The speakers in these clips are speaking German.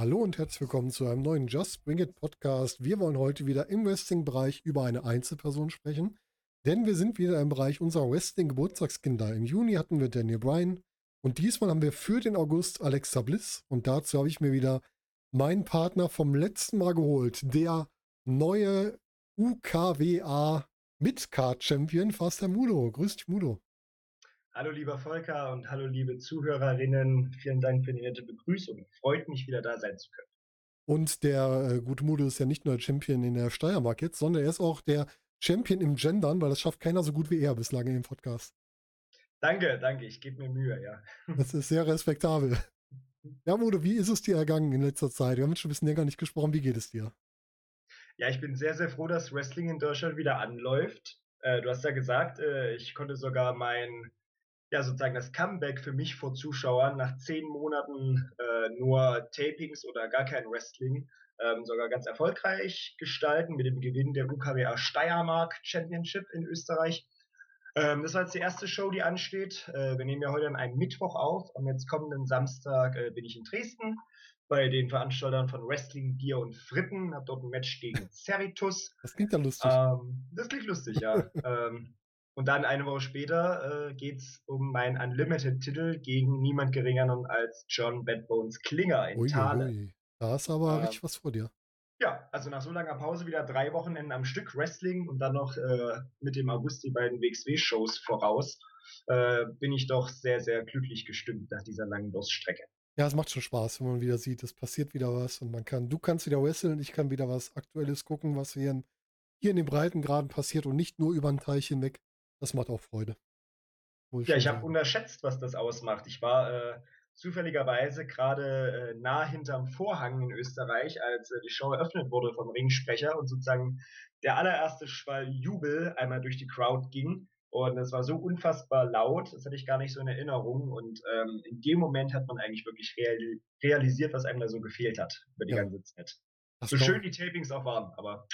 Hallo und herzlich willkommen zu einem neuen Just Bring It Podcast. Wir wollen heute wieder im Wrestling-Bereich über eine Einzelperson sprechen, denn wir sind wieder im Bereich unserer Wrestling-Geburtstagskinder. Im Juni hatten wir Daniel Bryan und diesmal haben wir für den August Alexa Bliss und dazu habe ich mir wieder meinen Partner vom letzten Mal geholt, der neue UKWA Midcard-Champion, Faster Mudo. Grüß dich, Mudo. Hallo lieber Volker und hallo liebe Zuhörerinnen. Vielen Dank für die nette Begrüßung. Freut mich wieder da sein zu können. Und der äh, gute Mudo ist ja nicht nur Champion in der Steiermark jetzt, sondern er ist auch der Champion im Gendern, weil das schafft keiner so gut wie er bislang im Podcast. Danke, danke. Ich gebe mir Mühe, ja. Das ist sehr respektabel. Ja, Mudo, wie ist es dir ergangen in letzter Zeit? Wir haben schon ein bisschen länger nicht gesprochen. Wie geht es dir? Ja, ich bin sehr, sehr froh, dass Wrestling in Deutschland wieder anläuft. Äh, du hast ja gesagt, äh, ich konnte sogar mein ja sozusagen das Comeback für mich vor Zuschauern nach zehn Monaten äh, nur Tapings oder gar kein Wrestling ähm, sogar ganz erfolgreich gestalten mit dem Gewinn der UKWA Steiermark Championship in Österreich. Ähm, das war jetzt die erste Show, die ansteht. Äh, wir nehmen ja heute an einem Mittwoch auf. Am jetzt kommenden Samstag äh, bin ich in Dresden bei den Veranstaltern von Wrestling, Bier und Fritten. Hab dort ein Match gegen Cerritus. Das klingt ja lustig. Ähm, das klingt lustig, ja. ähm, und dann eine Woche später äh, geht es um meinen Unlimited-Titel gegen niemand geringeren als John Badbones Klinger in ui, Thale. Ui. Da ist aber ähm, richtig was vor dir. Ja, also nach so langer Pause wieder drei Wochenenden am Stück Wrestling und dann noch äh, mit dem August die beiden WXW-Shows voraus, äh, bin ich doch sehr, sehr glücklich gestimmt nach dieser langen Durststrecke. Ja, es macht schon Spaß, wenn man wieder sieht, es passiert wieder was und man kann, du kannst wieder wresteln, ich kann wieder was Aktuelles gucken, was hier in, hier in den Breitengraden passiert und nicht nur über den Teich hinweg. Das macht auch Freude. Ich ja, ich habe unterschätzt, was das ausmacht. Ich war äh, zufälligerweise gerade äh, nah hinterm Vorhang in Österreich, als äh, die Show eröffnet wurde vom Ringsprecher und sozusagen der allererste Schwall Jubel einmal durch die Crowd ging. Und es war so unfassbar laut, das hatte ich gar nicht so in Erinnerung. Und ähm, in dem Moment hat man eigentlich wirklich real, realisiert, was einem da so gefehlt hat über die ja. ganze Zeit. so schön die Tapings auch waren, aber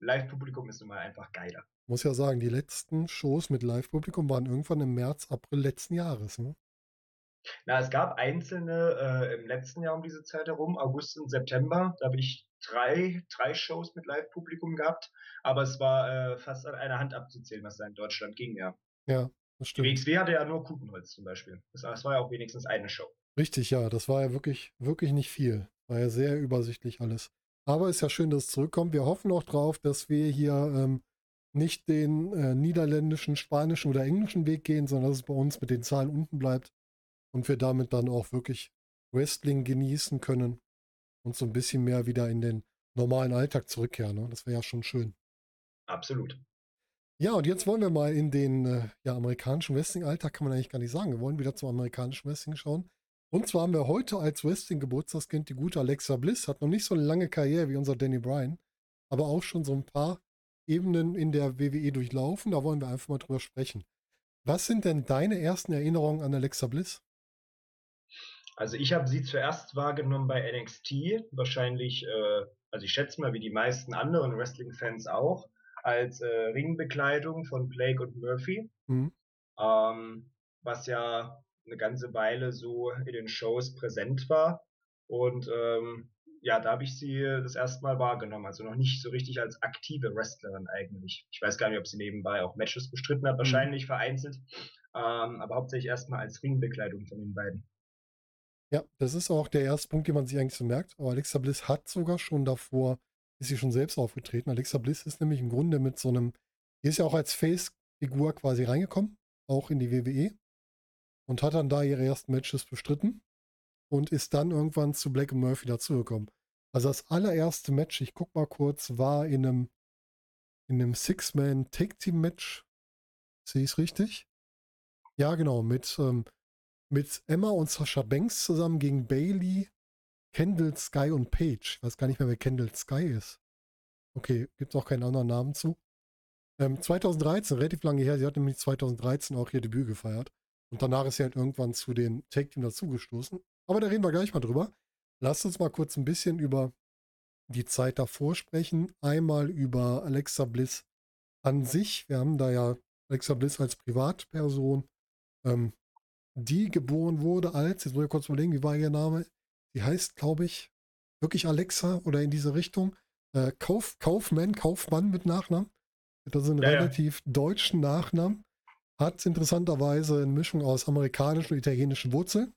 Live-Publikum ist nun mal einfach geiler muss ja sagen, die letzten Shows mit Live-Publikum waren irgendwann im März, April letzten Jahres. Ne? Na, es gab einzelne äh, im letzten Jahr um diese Zeit herum, August und September. Da habe ich drei, drei Shows mit Live-Publikum gehabt, aber es war äh, fast an einer Hand abzuzählen, was da in Deutschland ging, ja. Ja, das stimmt. Die WXW hatte ja nur Kutenholz zum Beispiel. Das, das war ja auch wenigstens eine Show. Richtig, ja, das war ja wirklich, wirklich nicht viel. War ja sehr übersichtlich alles. Aber ist ja schön, dass es zurückkommt. Wir hoffen auch drauf, dass wir hier ähm, nicht den äh, niederländischen, spanischen oder englischen Weg gehen, sondern dass es bei uns mit den Zahlen unten bleibt und wir damit dann auch wirklich Wrestling genießen können und so ein bisschen mehr wieder in den normalen Alltag zurückkehren. Ne? Das wäre ja schon schön. Absolut. Ja, und jetzt wollen wir mal in den äh, ja, amerikanischen Wrestling-Alltag, kann man eigentlich gar nicht sagen. Wir wollen wieder zum amerikanischen Wrestling schauen. Und zwar haben wir heute als Wrestling-Geburtstagskind die gute Alexa Bliss, hat noch nicht so eine lange Karriere wie unser Danny Bryan, aber auch schon so ein paar Ebenen in der WWE durchlaufen. Da wollen wir einfach mal drüber sprechen. Was sind denn deine ersten Erinnerungen an Alexa Bliss? Also ich habe sie zuerst wahrgenommen bei NXT, wahrscheinlich, äh, also ich schätze mal wie die meisten anderen Wrestling-Fans auch, als äh, Ringbekleidung von Blake und Murphy, mhm. ähm, was ja eine ganze Weile so in den Shows präsent war. Und ähm, ja, da habe ich sie das erste Mal wahrgenommen. Also noch nicht so richtig als aktive Wrestlerin eigentlich. Ich weiß gar nicht, ob sie nebenbei auch Matches bestritten hat, mhm. wahrscheinlich mhm. vereinzelt. Ähm, aber hauptsächlich erstmal als Ringbekleidung von den beiden. Ja, das ist auch der erste Punkt, den man sich eigentlich so merkt. Aber Alexa Bliss hat sogar schon davor, ist sie schon selbst aufgetreten. Alexa Bliss ist nämlich im Grunde mit so einem, die ist ja auch als Face-Figur quasi reingekommen, auch in die WWE. Und hat dann da ihre ersten Matches bestritten und ist dann irgendwann zu Black Murphy dazugekommen. Also das allererste Match, ich guck mal kurz, war in einem, in einem Six-Man-Take-Team-Match. Sehe ich es richtig? Ja, genau, mit, ähm, mit Emma und Sascha Banks zusammen gegen Bailey, Kendall, Sky und Paige. Ich weiß gar nicht mehr, wer Kendall Sky ist. Okay, gibt es auch keinen anderen Namen zu. Ähm, 2013, relativ lange her, sie hat nämlich 2013 auch ihr Debüt gefeiert. Und danach ist sie halt irgendwann zu den Take Team dazugestoßen. Aber da reden wir gleich mal drüber. Lasst uns mal kurz ein bisschen über die Zeit davor sprechen. Einmal über Alexa Bliss an sich. Wir haben da ja Alexa Bliss als Privatperson, ähm, die geboren wurde als, jetzt muss ich kurz überlegen, wie war ihr Name? Die heißt, glaube ich, wirklich Alexa oder in diese Richtung. Äh, Kauf, Kaufmann, Kaufmann mit Nachnamen. Das ist ein ja, relativ ja. deutschen Nachnamen. Hat interessanterweise eine Mischung aus amerikanischen und italienischen Wurzeln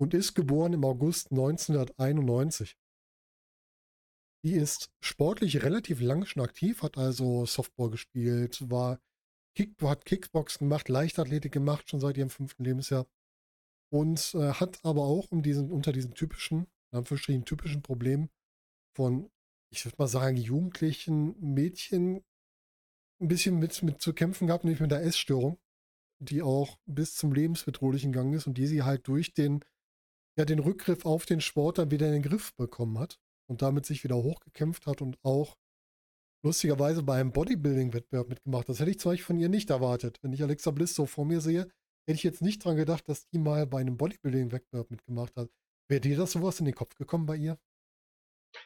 und ist geboren im August 1991. Die ist sportlich relativ lang schon aktiv, hat also Softball gespielt, war Kick, hat Kickboxen gemacht, Leichtathletik gemacht, schon seit ihrem fünften Lebensjahr. Und äh, hat aber auch um diesen, unter diesen typischen, in typischen Problemen von, ich würde mal sagen, jugendlichen Mädchen ein bisschen mit, mit zu kämpfen gehabt, nämlich mit der Essstörung, die auch bis zum lebensbedrohlichen Gang ist und die sie halt durch den, ja, den Rückgriff auf den Sport dann wieder in den Griff bekommen hat und damit sich wieder hochgekämpft hat und auch lustigerweise bei einem Bodybuilding-Wettbewerb mitgemacht. Das hätte ich zum Beispiel von ihr nicht erwartet. Wenn ich Alexa Bliss so vor mir sehe, hätte ich jetzt nicht dran gedacht, dass die mal bei einem Bodybuilding-Wettbewerb mitgemacht hat. Wäre dir das sowas in den Kopf gekommen bei ihr?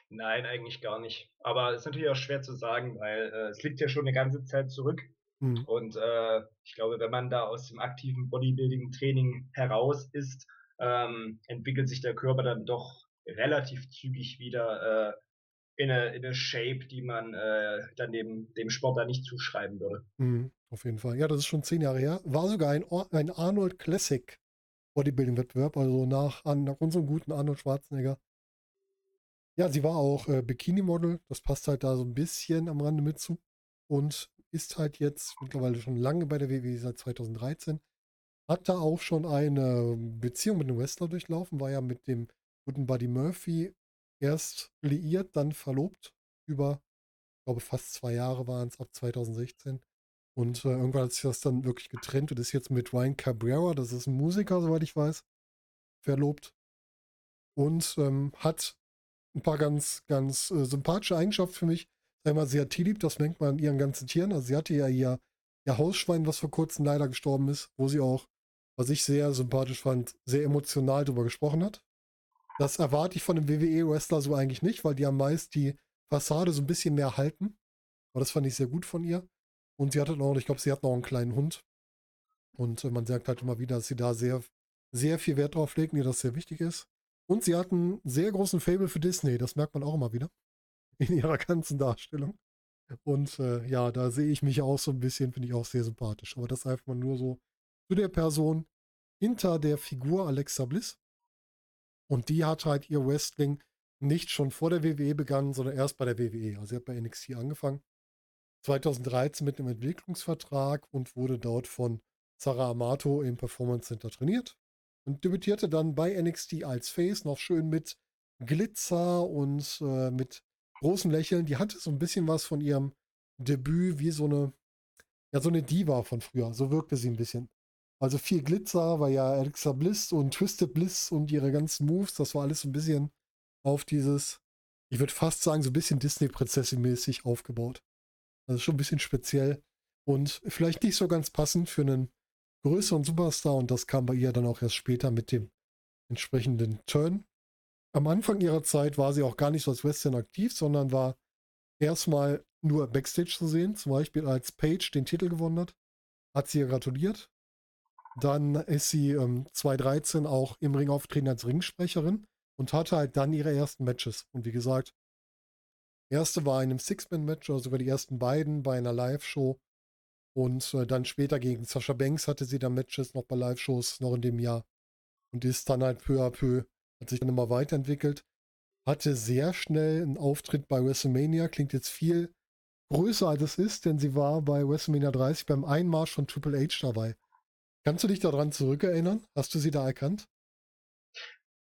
Nein, eigentlich gar nicht. Aber es ist natürlich auch schwer zu sagen, weil äh, es liegt ja schon eine ganze Zeit zurück. Mhm. Und äh, ich glaube, wenn man da aus dem aktiven Bodybuilding-Training heraus ist, ähm, entwickelt sich der Körper dann doch relativ zügig wieder äh, in, eine, in eine Shape, die man äh, dann dem, dem da nicht zuschreiben würde. Mhm, auf jeden Fall. Ja, das ist schon zehn Jahre her. War sogar ein, ein Arnold Classic Bodybuilding-Wettbewerb, also nach, nach unserem guten Arnold Schwarzenegger. Ja, sie war auch äh, Bikini-Model. Das passt halt da so ein bisschen am Rande mit zu. Und ist halt jetzt mittlerweile schon lange bei der WWE, seit 2013. Hat da auch schon eine Beziehung mit einem Wrestler durchlaufen, war ja mit dem guten Buddy Murphy erst liiert, dann verlobt. Über, ich glaube, fast zwei Jahre waren es ab 2016. Und äh, irgendwann hat sich das dann wirklich getrennt und ist jetzt mit Ryan Cabrera, das ist ein Musiker, soweit ich weiß, verlobt. Und ähm, hat ein paar ganz, ganz äh, sympathische Eigenschaften für mich. Einmal, sie hat Tierlieb, das merkt man an ihren ganzen Tieren. Also sie hatte ja ihr, ihr Hausschwein, was vor kurzem leider gestorben ist, wo sie auch, was ich sehr sympathisch fand, sehr emotional darüber gesprochen hat. Das erwarte ich von einem WWE-Wrestler so eigentlich nicht, weil die am meist die Fassade so ein bisschen mehr halten. Aber das fand ich sehr gut von ihr. Und sie hatte noch, ich glaube, sie hat noch einen kleinen Hund. Und äh, man sagt halt immer wieder, dass sie da sehr, sehr viel Wert drauf legt, ihr das sehr wichtig ist. Und sie hat einen sehr großen Fable für Disney, das merkt man auch immer wieder. In ihrer ganzen Darstellung. Und äh, ja, da sehe ich mich auch so ein bisschen, finde ich auch sehr sympathisch. Aber das einfach mal nur so zu der Person hinter der Figur Alexa Bliss. Und die hat halt ihr Wrestling nicht schon vor der WWE begonnen, sondern erst bei der WWE. Also sie hat bei NXT angefangen. 2013 mit einem Entwicklungsvertrag und wurde dort von Sarah Amato im Performance Center trainiert. Und debütierte dann bei NXT als Face, noch schön mit Glitzer und äh, mit großem Lächeln. Die hatte so ein bisschen was von ihrem Debüt wie so eine, ja, so eine Diva von früher. So wirkte sie ein bisschen. Also viel Glitzer, war ja Alexa Bliss und Twisted Bliss und ihre ganzen Moves, das war alles ein bisschen auf dieses, ich würde fast sagen, so ein bisschen Disney-Prinzessin-mäßig aufgebaut. Also schon ein bisschen speziell und vielleicht nicht so ganz passend für einen größeren Superstar und das kam bei ihr dann auch erst später mit dem entsprechenden Turn. Am Anfang ihrer Zeit war sie auch gar nicht so als Western aktiv, sondern war erstmal nur Backstage zu sehen, zum Beispiel als Paige den Titel gewonnen hat, hat sie ihr gratuliert, dann ist sie ähm, 2013 auch im Ring aufgetreten als Ringsprecherin und hatte halt dann ihre ersten Matches. Und wie gesagt, erste war in einem Six-Man-Match, oder sogar die ersten beiden bei einer Live-Show. Und äh, dann später gegen Sascha Banks hatte sie dann Matches noch bei Live-Shows noch in dem Jahr. Und ist dann halt peu à peu, hat sich dann immer weiterentwickelt. Hatte sehr schnell einen Auftritt bei WrestleMania, klingt jetzt viel größer als es ist, denn sie war bei WrestleMania 30 beim Einmarsch von Triple H dabei. Kannst du dich daran zurückerinnern? Hast du sie da erkannt?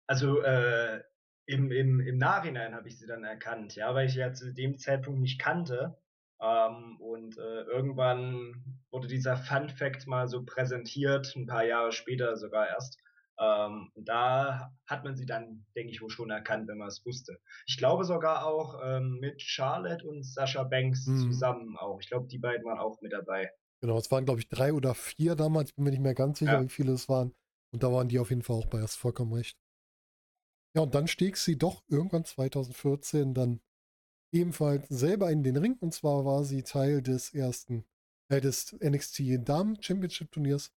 Also äh, im, im, im Nachhinein habe ich sie dann erkannt, ja, weil ich sie ja zu dem Zeitpunkt nicht kannte. Ähm, und äh, irgendwann wurde dieser Fun Fact mal so präsentiert, ein paar Jahre später sogar erst. Ähm, da hat man sie dann, denke ich, wohl schon erkannt, wenn man es wusste. Ich glaube sogar auch ähm, mit Charlotte und Sascha Banks mhm. zusammen auch. Ich glaube, die beiden waren auch mit dabei. Genau, es waren, glaube ich, drei oder vier damals, bin mir nicht mehr ganz sicher, ja. wie viele es waren. Und da waren die auf jeden Fall auch bei, hast vollkommen recht. Ja, und dann stieg sie doch irgendwann 2014 dann ebenfalls selber in den Ring und zwar war sie Teil des ersten, äh, des NXT Damen Championship Turniers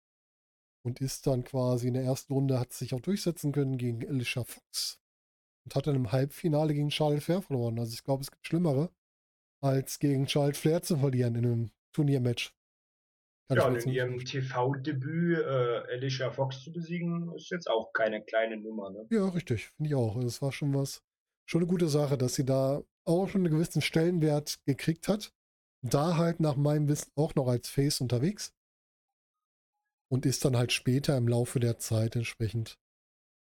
und ist dann quasi in der ersten Runde, hat sich auch durchsetzen können gegen Alicia Fox und hat dann im Halbfinale gegen Charlotte Flair verloren. Also ich glaube, es gibt Schlimmere, als gegen Charlotte Flair zu verlieren in einem Turniermatch. Ja, und in ihrem TV-Debüt äh, Alicia Fox zu besiegen, ist jetzt auch keine kleine Nummer. Ne? Ja, richtig, finde ich auch. Also es war schon was, schon eine gute Sache, dass sie da auch schon einen gewissen Stellenwert gekriegt hat. Da halt nach meinem Wissen auch noch als Face unterwegs und ist dann halt später im Laufe der Zeit entsprechend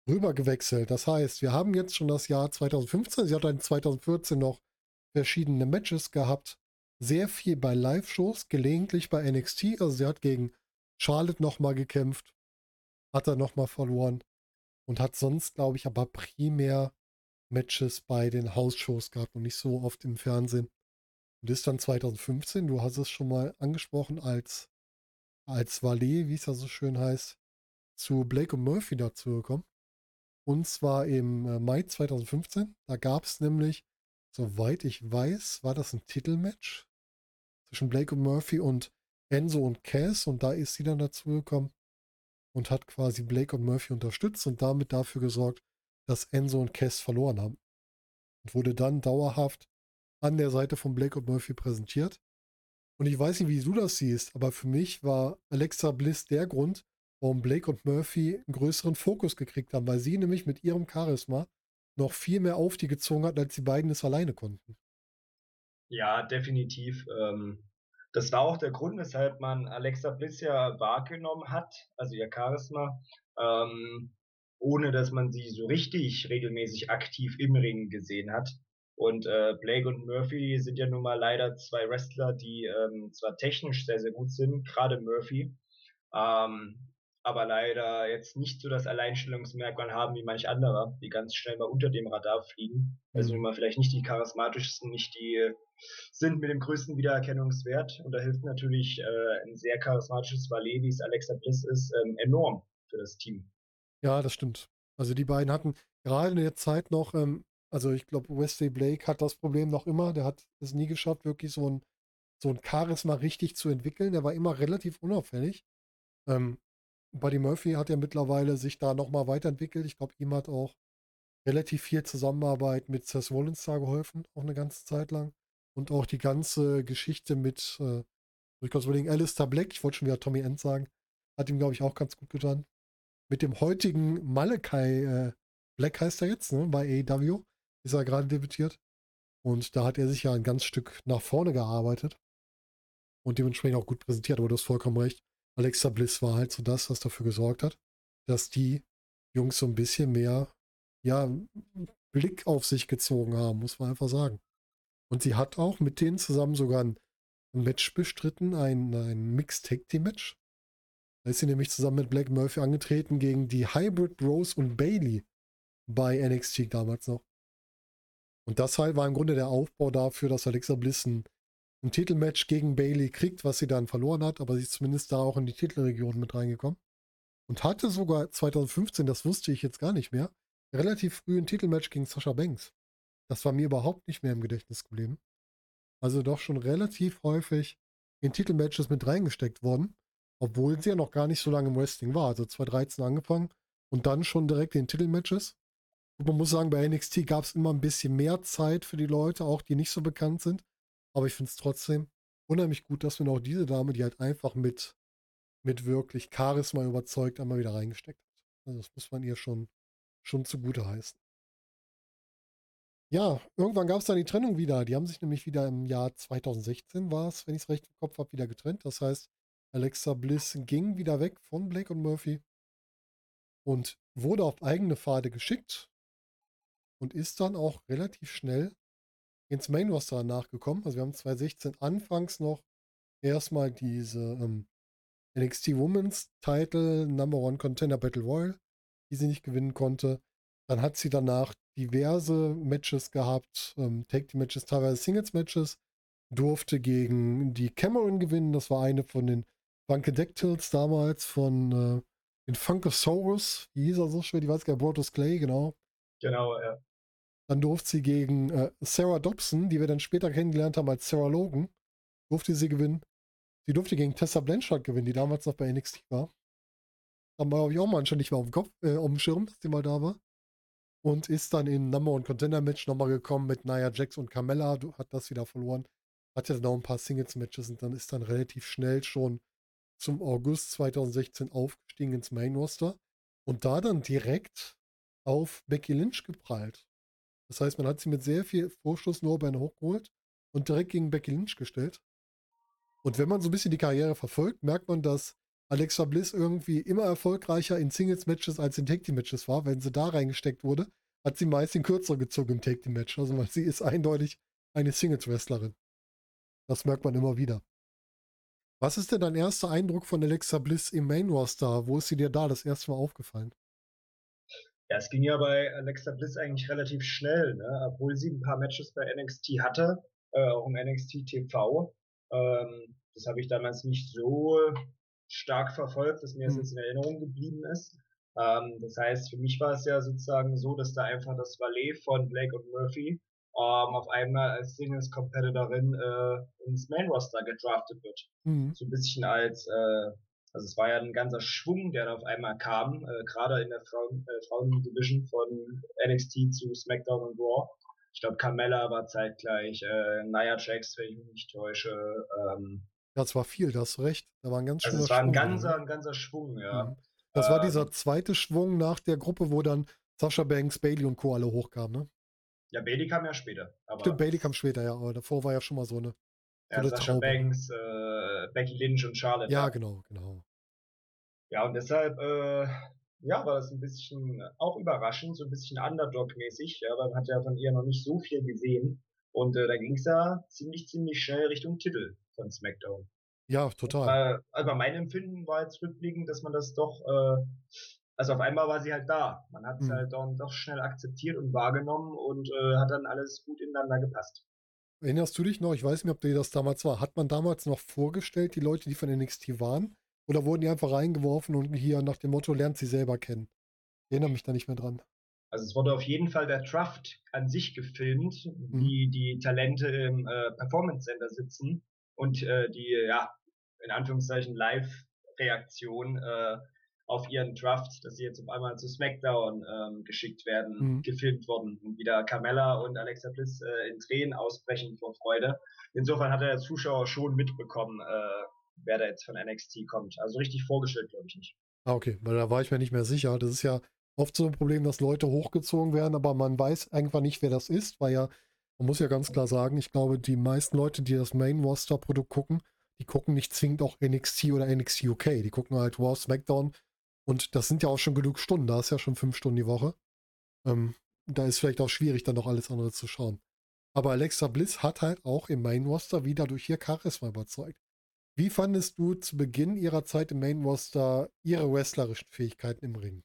rübergewechselt. Das heißt, wir haben jetzt schon das Jahr 2015, sie hat dann 2014 noch verschiedene Matches gehabt, sehr viel bei Live-Shows, gelegentlich bei NXT, also sie hat gegen Charlotte nochmal gekämpft, hat er nochmal verloren und hat sonst, glaube ich, aber primär Matches bei den House-Shows gehabt und nicht so oft im Fernsehen. Und ist dann 2015, du hast es schon mal angesprochen, als als Valet, wie es ja so schön heißt, zu Blake und Murphy dazu gekommen. Und zwar im äh, Mai 2015. Da gab es nämlich, soweit ich weiß, war das ein Titelmatch zwischen Blake und Murphy und Enzo und Cass. Und da ist sie dann dazu gekommen und hat quasi Blake und Murphy unterstützt und damit dafür gesorgt, dass Enzo und Cass verloren haben. Und wurde dann dauerhaft an der Seite von Blake und Murphy präsentiert. Und ich weiß nicht, wie du das siehst, aber für mich war Alexa Bliss der Grund, warum Blake und Murphy einen größeren Fokus gekriegt haben, weil sie nämlich mit ihrem Charisma noch viel mehr auf die gezogen hat, als die beiden es alleine konnten. Ja, definitiv. Ähm, das war auch der Grund, weshalb man Alexa Bliss ja wahrgenommen hat, also ihr Charisma, ähm, ohne dass man sie so richtig regelmäßig aktiv im Ring gesehen hat. Und äh, Blake und Murphy sind ja nun mal leider zwei Wrestler, die ähm, zwar technisch sehr, sehr gut sind, gerade Murphy, ähm, aber leider jetzt nicht so das Alleinstellungsmerkmal haben wie manch anderer, die ganz schnell mal unter dem Radar fliegen. Also nun mal vielleicht nicht die charismatischsten, nicht die sind mit dem größten Wiedererkennungswert. Und da hilft natürlich äh, ein sehr charismatisches Valet, wie es Alexa Bliss ist, ähm, enorm für das Team. Ja, das stimmt. Also die beiden hatten gerade in der Zeit noch ähm, also ich glaube, Wesley Blake hat das Problem noch immer. Der hat es nie geschafft, wirklich so ein, so ein Charisma richtig zu entwickeln. Der war immer relativ unauffällig. Ähm, Buddy Murphy hat ja mittlerweile sich da nochmal weiterentwickelt. Ich glaube, ihm hat auch relativ viel Zusammenarbeit mit Seth Rollins da geholfen, auch eine ganze Zeit lang. Und auch die ganze Geschichte mit, äh, ich es überlegen, Alistair Black, ich wollte schon wieder Tommy End sagen, hat ihm, glaube ich, auch ganz gut getan. Mit dem heutigen Malakai äh, Black heißt er jetzt, ne, bei AEW ist er gerade debütiert. Und da hat er sich ja ein ganz Stück nach vorne gearbeitet und dementsprechend auch gut präsentiert. Aber du hast vollkommen recht. Alexa Bliss war halt so das, was dafür gesorgt hat, dass die Jungs so ein bisschen mehr, ja, Blick auf sich gezogen haben, muss man einfach sagen. Und sie hat auch mit denen zusammen sogar ein Match bestritten, ein, ein Mixed Tag Team Match. Da ist sie nämlich zusammen mit Black Murphy angetreten gegen die Hybrid Rose und Bailey bei NXT damals noch. Und das halt war im Grunde der Aufbau dafür, dass Alexa Bliss ein, ein Titelmatch gegen Bailey kriegt, was sie dann verloren hat, aber sie ist zumindest da auch in die Titelregion mit reingekommen. Und hatte sogar 2015, das wusste ich jetzt gar nicht mehr, relativ früh ein Titelmatch gegen Sasha Banks. Das war mir überhaupt nicht mehr im Gedächtnis geblieben. Also doch schon relativ häufig in Titelmatches mit reingesteckt worden, obwohl sie ja noch gar nicht so lange im Wrestling war. Also 2013 angefangen und dann schon direkt in Titelmatches. Und man muss sagen, bei NXT gab es immer ein bisschen mehr Zeit für die Leute, auch die nicht so bekannt sind. Aber ich finde es trotzdem unheimlich gut, dass man auch diese Dame, die halt einfach mit, mit wirklich Charisma überzeugt, einmal wieder reingesteckt hat. Also das muss man ihr schon, schon zugute heißen. Ja, irgendwann gab es dann die Trennung wieder. Die haben sich nämlich wieder im Jahr 2016 war es, wenn ich es recht im Kopf habe, wieder getrennt. Das heißt, Alexa Bliss ging wieder weg von Blake und Murphy und wurde auf eigene Pfade geschickt und ist dann auch relativ schnell ins Main Roster nachgekommen. Also wir haben 2016 anfangs noch erstmal diese ähm, NXT Women's Title Number One Contender Battle Royal, die sie nicht gewinnen konnte. Dann hat sie danach diverse Matches gehabt, ähm, Take the Matches, teilweise Singles Matches, durfte gegen die Cameron gewinnen. Das war eine von den Funkadactyls damals von äh, den Funkosaurus. Wie hieß er so schwer? Die weiß gar nicht, Brodus Clay, genau. Genau, ja. Dann durfte sie gegen äh, Sarah Dobson, die wir dann später kennengelernt haben als Sarah Logan, durfte sie gewinnen. Sie durfte gegen Tessa Blanchard gewinnen, die damals noch bei NXT war. Haben wir, ich, auch mal nicht mehr auf dem Kopf, äh, auf dem Schirm, dass die mal da war. Und ist dann in Number One Contender Match nochmal gekommen mit Nia Jax und Carmella, hat das wieder verloren. Hatte dann auch ein paar Singles Matches und dann ist dann relativ schnell schon zum August 2016 aufgestiegen ins Main Roster und da dann direkt auf Becky Lynch geprallt. Das heißt, man hat sie mit sehr viel Vorschuss nur bei hochgeholt und direkt gegen Becky Lynch gestellt. Und wenn man so ein bisschen die Karriere verfolgt, merkt man, dass Alexa Bliss irgendwie immer erfolgreicher in Singles-Matches als in Take-Team-Matches war. Wenn sie da reingesteckt wurde, hat sie meist den kürzer gezogen im Take-Team-Match. Also weil sie ist eindeutig eine Singles-Wrestlerin. Das merkt man immer wieder. Was ist denn dein erster Eindruck von Alexa Bliss im Main Roster? Wo ist sie dir da das erste Mal aufgefallen? Ja, es ging ja bei Alexa Bliss eigentlich relativ schnell, ne? obwohl sie ein paar Matches bei NXT hatte, äh, auch im NXT TV. Ähm, das habe ich damals nicht so stark verfolgt, dass mir das hm. jetzt in Erinnerung geblieben ist. Ähm, das heißt, für mich war es ja sozusagen so, dass da einfach das Valet von Blake und Murphy ähm, auf einmal als Singles-Competitorin äh, ins Main-Roster gedraftet wird. Mhm. So ein bisschen als, äh, also es war ja ein ganzer Schwung, der da auf einmal kam, äh, gerade in der Frauen, äh, Frauen-Division von NXT zu SmackDown und Raw. Ich glaube, Carmella war zeitgleich, äh, Nia Jax, wenn ich mich nicht täusche. Ähm, ja, es war viel, da hast du recht. Da war ein ganz also es war ein Schwung, ganzer, ein ganzer Schwung, ja. Mhm. Das ähm, war dieser ähm. zweite Schwung nach der Gruppe, wo dann Sascha Banks, Bailey und Co. alle hochkamen, ne? Ja, Bailey kam ja später. Stimmt, Bailey kam später, ja, aber davor war ja schon mal so eine. Ja, so Sascha Traube. Banks, äh, Becky Lynch und Charlotte. Ja, genau, genau. Ja, und deshalb, äh, ja, war das ein bisschen auch überraschend, so ein bisschen Underdog-mäßig, ja, weil man hat ja von ihr noch nicht so viel gesehen. Und äh, da ging es ja ziemlich, ziemlich schnell Richtung Titel von SmackDown. Ja, total. Äh, also mein Empfinden war jetzt rückblickend, dass man das doch, äh, also auf einmal war sie halt da. Man hat es mhm. halt dann doch schnell akzeptiert und wahrgenommen und äh, hat dann alles gut ineinander gepasst. Erinnerst du dich noch, ich weiß nicht, ob dir das damals war, hat man damals noch vorgestellt, die Leute, die von NXT waren? Oder wurden die einfach reingeworfen und hier nach dem Motto, lernt sie selber kennen? Ich erinnere mich da nicht mehr dran. Also es wurde auf jeden Fall der Draft an sich gefilmt, mhm. wie die Talente im äh, Performance Center sitzen und äh, die, ja, in Anführungszeichen Live-Reaktion äh, auf ihren Draft, dass sie jetzt auf einmal zu SmackDown ähm, geschickt werden, mhm. gefilmt worden und wieder Carmella und Alexa Bliss äh, in Tränen ausbrechen vor Freude. Insofern hat der Zuschauer schon mitbekommen, äh, wer da jetzt von NXT kommt. Also richtig vorgestellt, glaube ich nicht. Ah, okay, weil da war ich mir nicht mehr sicher. Das ist ja oft so ein Problem, dass Leute hochgezogen werden, aber man weiß einfach nicht, wer das ist, weil ja, man muss ja ganz klar sagen, ich glaube, die meisten Leute, die das Main Roster Produkt gucken, die gucken nicht zwingend auch NXT oder NXT UK. Die gucken halt Raw, SmackDown und das sind ja auch schon genug Stunden. Da ist ja schon fünf Stunden die Woche. Ähm, da ist vielleicht auch schwierig, dann noch alles andere zu schauen. Aber Alexa Bliss hat halt auch im Main Roster wieder durch ihr Charisma überzeugt. Wie fandest du zu Beginn ihrer Zeit im Main Roster ihre wrestlerischen Fähigkeiten im Ring?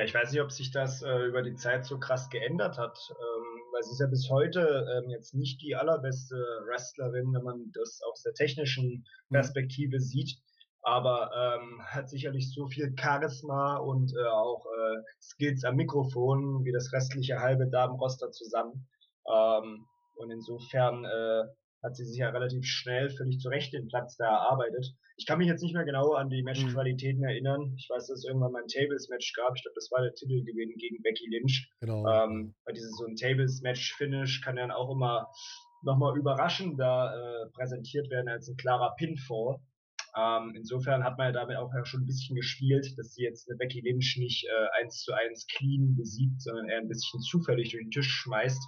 Ja, ich weiß nicht, ob sich das äh, über die Zeit so krass geändert hat, ähm, weil sie ist ja bis heute ähm, jetzt nicht die allerbeste Wrestlerin, wenn man das aus der technischen mhm. Perspektive mhm. sieht, aber ähm, hat sicherlich so viel Charisma und äh, auch äh, Skills am Mikrofon wie das restliche halbe Damenroster zusammen. Ähm, und insofern äh, hat sie sich ja relativ schnell völlig zurecht den Platz da erarbeitet. Ich kann mich jetzt nicht mehr genau an die Matchqualitäten mhm. erinnern. Ich weiß, dass es irgendwann mal ein Tables-Match gab. Ich glaube, das war der Titelgewinn gegen Becky Lynch. Genau. Ähm, weil dieses so ein Tables-Match-Finish kann dann auch immer nochmal überraschender äh, präsentiert werden als ein klarer Pinfall. Ähm, insofern hat man ja damit auch ja schon ein bisschen gespielt, dass sie jetzt eine Becky Lynch nicht äh, eins zu eins clean besiegt, sondern eher ein bisschen zufällig durch den Tisch schmeißt.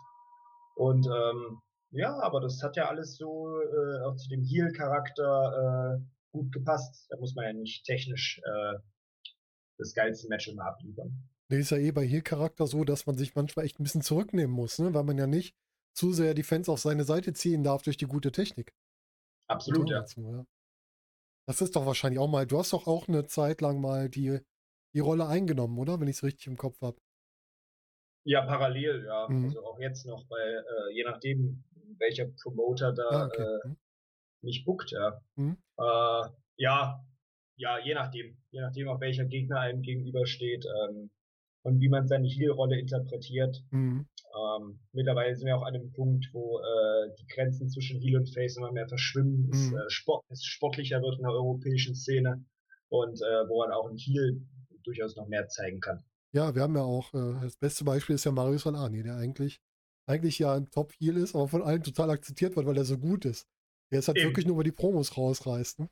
Und ähm, ja, aber das hat ja alles so äh, auch zu dem Heel-Charakter äh, gut gepasst. Da muss man ja nicht technisch äh, das geilste Match immer abliefern. Nee, ist ja eh bei Heel-Charakter so, dass man sich manchmal echt ein bisschen zurücknehmen muss, ne? weil man ja nicht zu sehr die Fans auf seine Seite ziehen darf durch die gute Technik. Absolut, ja. Dazu, ja. Das ist doch wahrscheinlich auch mal, du hast doch auch eine Zeit lang mal die, die Rolle eingenommen, oder? Wenn ich es richtig im Kopf habe. Ja, parallel, ja. Mhm. Also auch jetzt noch, weil äh, je nachdem, welcher Promoter da ah, okay. äh, mhm. mich bookt, ja. Mhm. Äh, ja, ja, je nachdem. Je nachdem, auf welcher Gegner einem gegenübersteht. Ähm, und wie man seine Heel-Rolle interpretiert. Mhm. Ähm, mittlerweile sind wir auch an einem Punkt, wo äh, die Grenzen zwischen Heel und Face immer mehr verschwimmen, mhm. es, äh, Sport, es sportlicher wird in der europäischen Szene und äh, wo man auch ein Heel durchaus noch mehr zeigen kann. Ja, wir haben ja auch, äh, das beste Beispiel ist ja Marius Solani, der eigentlich, eigentlich ja ein Top-Heel ist, aber von allen total akzeptiert wird, weil er so gut ist. Der ist halt Eben. wirklich nur über die Promos rausreißt. Ne?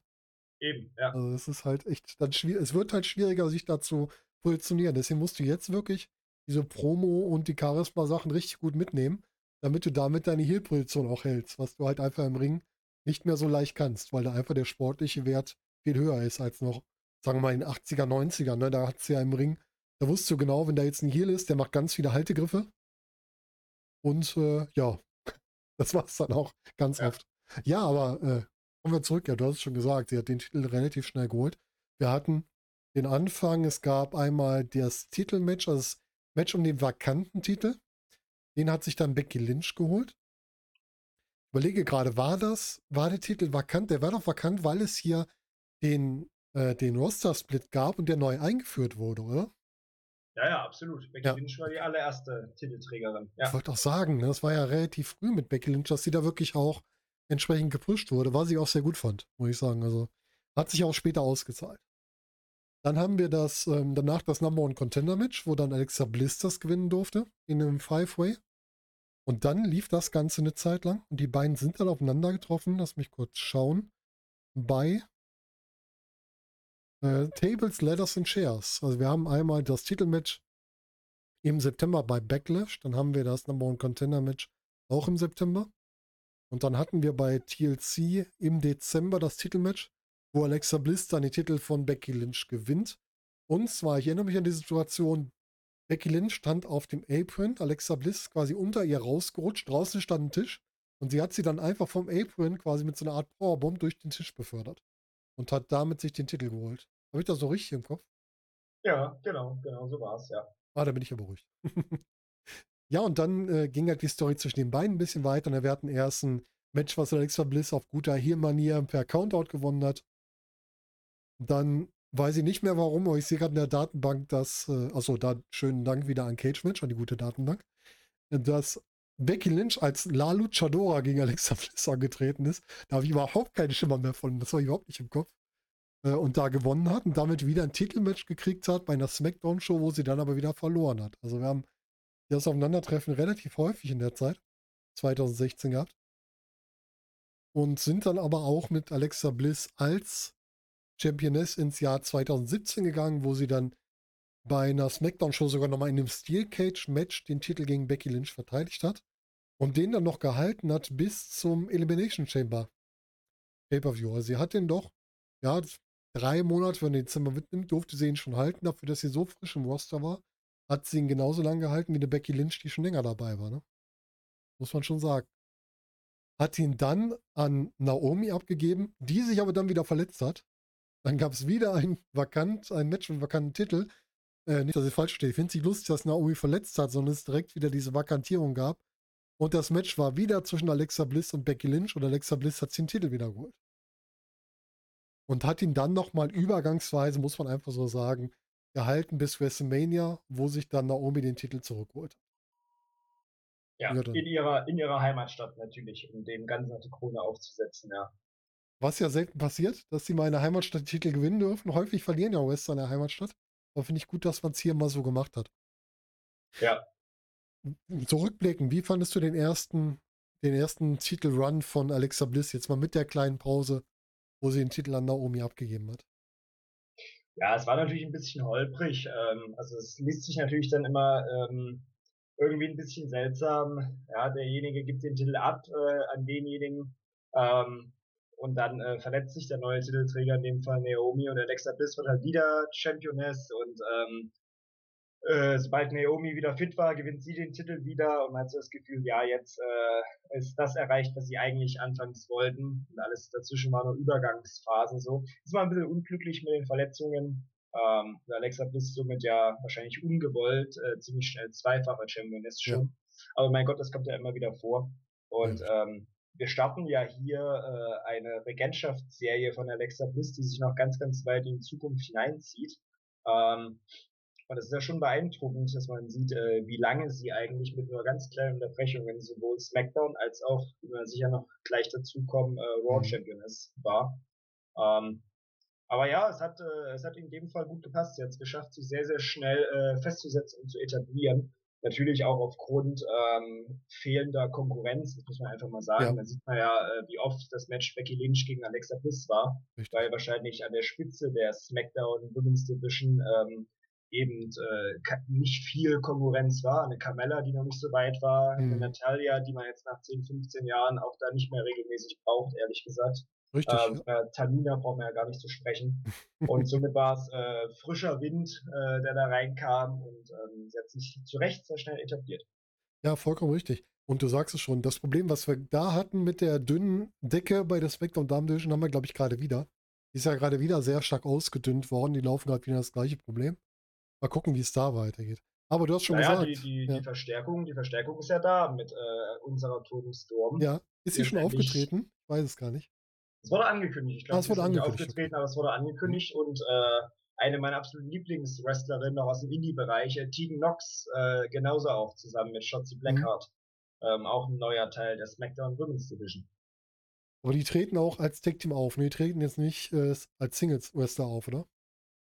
Eben, ja. Also es ist halt echt dann schwierig, es wird halt schwieriger, sich da zu positionieren. Deswegen musst du jetzt wirklich diese Promo und die Charisma-Sachen richtig gut mitnehmen, damit du damit deine Heel-Position auch hältst, was du halt einfach im Ring nicht mehr so leicht kannst, weil da einfach der sportliche Wert viel höher ist als noch, sagen wir mal, in den 80er, 90er. Ne? Da hat es ja im Ring, da wusstest du genau, wenn da jetzt ein Heel ist, der macht ganz viele Haltegriffe. Und äh, ja, das war es dann auch ganz ja. oft. Ja, aber äh, kommen wir zurück. Ja, du hast es schon gesagt, sie hat den Titel relativ schnell geholt. Wir hatten den Anfang, es gab einmal das Titelmatch, also das Match um den vakanten Titel. Den hat sich dann Becky Lynch geholt. Ich überlege gerade, war das, war der Titel vakant? Der war doch vakant, weil es hier den, äh, den Roster-Split gab und der neu eingeführt wurde, oder? Ja, ja, absolut. Becky ja. Lynch war die allererste Titelträgerin. Ja. Ich wollte auch sagen, ne, das war ja relativ früh mit Becky Lynch, dass sie da wirklich auch entsprechend gepusht wurde, was ich auch sehr gut fand, muss ich sagen. Also hat sich auch später ausgezahlt. Dann haben wir das, ähm, danach das Number One Contender Match, wo dann Alexa Bliss das gewinnen durfte in einem Five-Way. Und dann lief das Ganze eine Zeit lang und die beiden sind dann aufeinander getroffen. Lass mich kurz schauen. Bei äh, Tables, Ladders and Chairs. Also wir haben einmal das Titelmatch im September bei Backlash. Dann haben wir das Number One Contender Match auch im September. Und dann hatten wir bei TLC im Dezember das Titelmatch wo Alexa Bliss dann den Titel von Becky Lynch gewinnt. Und zwar, ich erinnere mich an die Situation, Becky Lynch stand auf dem Apron, Alexa Bliss quasi unter ihr rausgerutscht, draußen stand ein Tisch und sie hat sie dann einfach vom Apron quasi mit so einer Art Powerbomb durch den Tisch befördert und hat damit sich den Titel geholt. Habe ich das so richtig im Kopf? Ja, genau, genau so war es, ja. Ah, da bin ich ja beruhigt. ja, und dann äh, ging halt die Story zwischen den beiden ein bisschen weiter und wir hatten erst ein Match, was Alexa Bliss auf guter Heel-Manier per Countout gewonnen hat. Dann weiß ich nicht mehr warum, aber ich sehe gerade in der Datenbank, dass, äh, achso, da schönen Dank wieder an Cage Match, an die gute Datenbank, dass Becky Lynch als Lalu Chadora gegen Alexa Bliss angetreten ist. Da habe ich überhaupt keine Schimmer mehr von. Das war überhaupt nicht im Kopf. Äh, und da gewonnen hat und damit wieder ein Titelmatch gekriegt hat bei einer Smackdown-Show, wo sie dann aber wieder verloren hat. Also wir haben das Aufeinandertreffen relativ häufig in der Zeit, 2016 gehabt. Und sind dann aber auch mit Alexa Bliss als Championess ins Jahr 2017 gegangen, wo sie dann bei einer Smackdown-Show sogar nochmal in einem Steel Cage-Match den Titel gegen Becky Lynch verteidigt hat und den dann noch gehalten hat bis zum Elimination Chamber Pay-Per-View. Also sie hat den doch, ja, drei Monate, wenn Dezember mitnimmt, durfte sie ihn schon halten. Dafür, dass sie so frisch im Roster war, hat sie ihn genauso lange gehalten wie eine Becky Lynch, die schon länger dabei war. Ne? Muss man schon sagen. Hat ihn dann an Naomi abgegeben, die sich aber dann wieder verletzt hat. Dann gab es wieder ein vakant, ein Match mit vakanten Titel. Äh, nicht, dass ich falsch stehe. Ich finde es lustig, dass Naomi verletzt hat, sondern es direkt wieder diese Vakantierung gab. Und das Match war wieder zwischen Alexa Bliss und Becky Lynch und Alexa Bliss hat den Titel wiedergeholt. Und hat ihn dann nochmal übergangsweise, muss man einfach so sagen, gehalten bis WrestleMania, wo sich dann Naomi den Titel zurückholt. Ja, in ihrer, in ihrer Heimatstadt natürlich, um dem Ganzen die Krone aufzusetzen, ja. Was ja selten passiert, dass sie mal in der Heimatstadt die Titel gewinnen dürfen. Häufig verlieren ja Western in der Heimatstadt. Aber finde ich gut, dass man es hier mal so gemacht hat. Ja. Zurückblicken, wie fandest du den ersten, den ersten Titelrun von Alexa Bliss? Jetzt mal mit der kleinen Pause, wo sie den Titel an Naomi abgegeben hat. Ja, es war natürlich ein bisschen holprig. Ähm, also es liest sich natürlich dann immer ähm, irgendwie ein bisschen seltsam. Ja, derjenige gibt den Titel ab äh, an denjenigen. Ähm, und dann äh, verletzt sich der neue Titelträger, in dem Fall Naomi und Alexa Bliss wird halt wieder Championess und äh, sobald Naomi wieder fit war, gewinnt sie den Titel wieder und man hat so das Gefühl, ja, jetzt äh, ist das erreicht, was sie eigentlich anfangs wollten und alles dazwischen war nur Übergangsphase so. Ist mal ein bisschen unglücklich mit den Verletzungen. Ähm, Alexa Bliss somit ja wahrscheinlich ungewollt äh, ziemlich schnell zweifacher Championess schon. Ja. Aber mein Gott, das kommt ja immer wieder vor. Und ja. ähm, wir starten ja hier äh, eine Regentschaftsserie von Alexa Bliss, die sich noch ganz, ganz weit in die Zukunft hineinzieht. Ähm, Und das ist ja schon beeindruckend, dass man sieht, äh, wie lange sie eigentlich mit nur ganz kleinen Unterbrechungen sowohl SmackDown als auch, wie wir sicher noch gleich dazu kommen, äh, Raw mhm. Championess war. Ähm, aber ja, es hat, äh, es hat in dem Fall gut gepasst. Sie hat es geschafft, sich sehr, sehr schnell äh, festzusetzen und zu etablieren. Natürlich auch aufgrund ähm, fehlender Konkurrenz, das muss man einfach mal sagen. Ja. Da sieht man ja, äh, wie oft das Match Becky Lynch gegen Alexa Bliss war, Richtig. weil wahrscheinlich an der Spitze der SmackDown Women's Division ähm, eben äh, nicht viel Konkurrenz war. Eine Carmella, die noch nicht so weit war, mhm. eine Natalia, die man jetzt nach 10, 15 Jahren auch da nicht mehr regelmäßig braucht, ehrlich gesagt. Richtig. Ähm, ja. äh, Tamina brauchen wir ja gar nicht zu sprechen. und somit war es äh, frischer Wind, äh, der da reinkam und ähm, sie hat sich zu Recht sehr schnell etabliert. Ja, vollkommen richtig. Und du sagst es schon, das Problem, was wir da hatten mit der dünnen Decke bei der und Damen Division, haben wir, glaube ich, gerade wieder. Die ist ja gerade wieder sehr stark ausgedünnt worden. Die laufen gerade wieder das gleiche Problem. Mal gucken, wie es da weitergeht. Aber du hast schon naja, gesagt. Die, die, ja. die, Verstärkung, die Verstärkung ist ja da mit äh, unserer Todensturm. Ja, ist sie schon aufgetreten? Ich weiß es gar nicht. Es wurde angekündigt. Ich glaube, ah, es wurde angekündigt. aufgetreten, aber es wurde angekündigt mhm. und äh, eine meiner absoluten Lieblingswrestlerinnen noch aus dem Indie-Bereich, äh, Tegan Knox, äh, genauso auch zusammen mit Shotzi mhm. Blackheart. Mhm. Ähm, auch ein neuer Teil der SmackDown Women's Division. Aber die treten auch als Tag-Team auf. Ne, die treten jetzt nicht äh, als Singles-Wrestler auf, oder?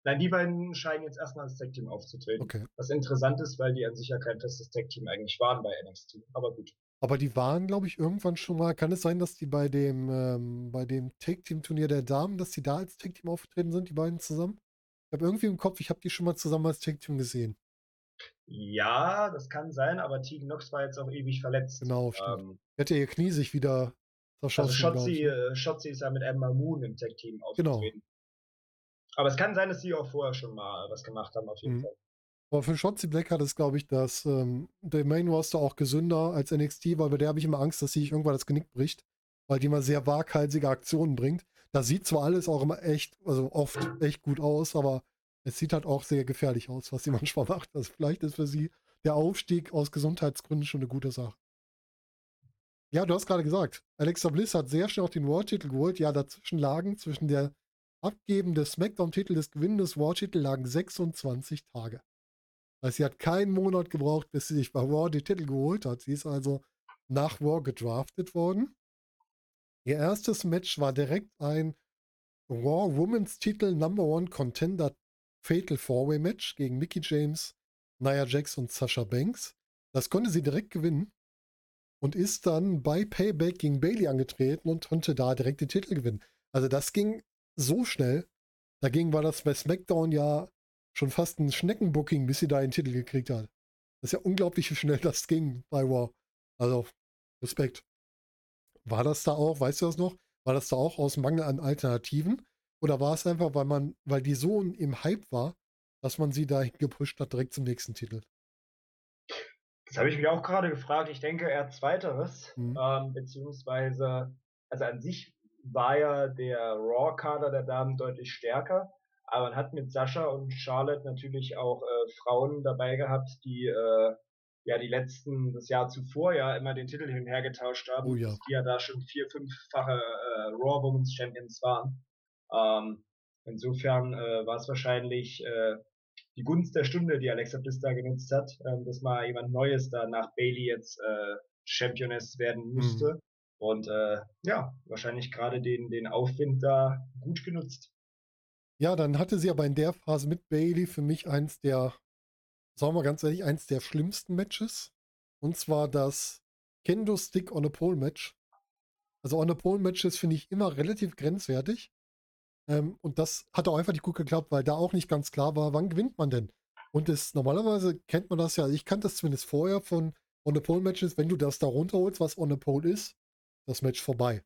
Nein, die beiden scheinen jetzt erstmal als Tag-Team aufzutreten. Okay. Was interessant ist, weil die an sich ja kein festes Tag-Team eigentlich waren bei NXT. Aber gut. Aber die waren, glaube ich, irgendwann schon mal. Kann es sein, dass die bei dem, ähm, bei dem Tag-Team-Turnier der Damen, dass die da als Tag-Team aufgetreten sind, die beiden zusammen? Ich habe irgendwie im Kopf, ich habe die schon mal zusammen als Tag-Team gesehen. Ja, das kann sein, aber Tegan Nox war jetzt auch ewig verletzt. Genau, stimmt. Ähm, Hätte ihr Knie sich wieder zerschossen. Also Shotzi, ne? äh, Shotzi ist ja mit Emma Moon im Tag-Team genau. aufgetreten. Genau. Aber es kann sein, dass sie auch vorher schon mal was gemacht haben, auf jeden mhm. Fall. Aber für Shotzi Blackheart ist, glaube ich, dass ähm, der Main Roster auch gesünder als NXT, weil bei der habe ich immer Angst, dass sie sich irgendwann das Genick bricht, weil die immer sehr waghalsige Aktionen bringt. Da sieht zwar alles auch immer echt, also oft echt gut aus, aber es sieht halt auch sehr gefährlich aus, was sie manchmal macht. Also vielleicht ist für sie der Aufstieg aus Gesundheitsgründen schon eine gute Sache. Ja, du hast gerade gesagt, Alexa Bliss hat sehr schnell auch den World-Titel geholt. Ja, dazwischen lagen zwischen der Abgeben des SmackDown-Titel des Gewinn des Raw-Titel lagen 26 Tage. Das sie hat keinen Monat gebraucht, bis sie sich bei Raw den Titel geholt hat. Sie ist also nach Raw gedraftet worden. Ihr erstes Match war direkt ein Raw Women's Titel Number One Contender Fatal Four-Way Match gegen Mickey James, Nia Jax und Sasha Banks. Das konnte sie direkt gewinnen und ist dann bei Payback gegen Bailey angetreten und konnte da direkt den Titel gewinnen. Also das ging so schnell. Dagegen war das bei SmackDown ja schon fast ein Schneckenbooking, bis sie da einen Titel gekriegt hat. Das ist ja unglaublich, wie schnell das ging bei Raw. Also, Respekt. War das da auch, weißt du das noch? War das da auch aus Mangel an Alternativen? Oder war es einfach, weil man, weil die so im Hype war, dass man sie dahin gepusht hat, direkt zum nächsten Titel? Das habe ich mich auch gerade gefragt. Ich denke eher zweiteres, mhm. ähm, beziehungsweise, also an sich war ja der Raw-Kader der Damen deutlich stärker. Aber man hat mit Sascha und Charlotte natürlich auch äh, Frauen dabei gehabt, die äh, ja die letzten, das Jahr zuvor ja immer den Titel hin und her getauscht haben, oh ja. die ja da schon vier, fünffache äh, Raw Women's Champions waren. Ähm, insofern äh, war es wahrscheinlich äh, die Gunst der Stunde, die Alexa Bliss da genutzt hat, äh, dass mal jemand Neues da nach Bailey jetzt äh, Championess werden müsste. Mhm. Und äh, ja, wahrscheinlich gerade den, den Aufwind da gut genutzt. Ja, dann hatte sie aber in der Phase mit Bailey für mich eins der, sagen wir ganz ehrlich, eins der schlimmsten Matches. Und zwar das Kendo Stick on a Pole Match. Also on a Pole Matches finde ich immer relativ grenzwertig. Ähm, und das hat auch einfach nicht gut geklappt, weil da auch nicht ganz klar war, wann gewinnt man denn. Und das, normalerweise kennt man das ja, ich kannte das zumindest vorher von On a Pole Matches, wenn du das da runterholst, was On a Pole ist, das Match vorbei.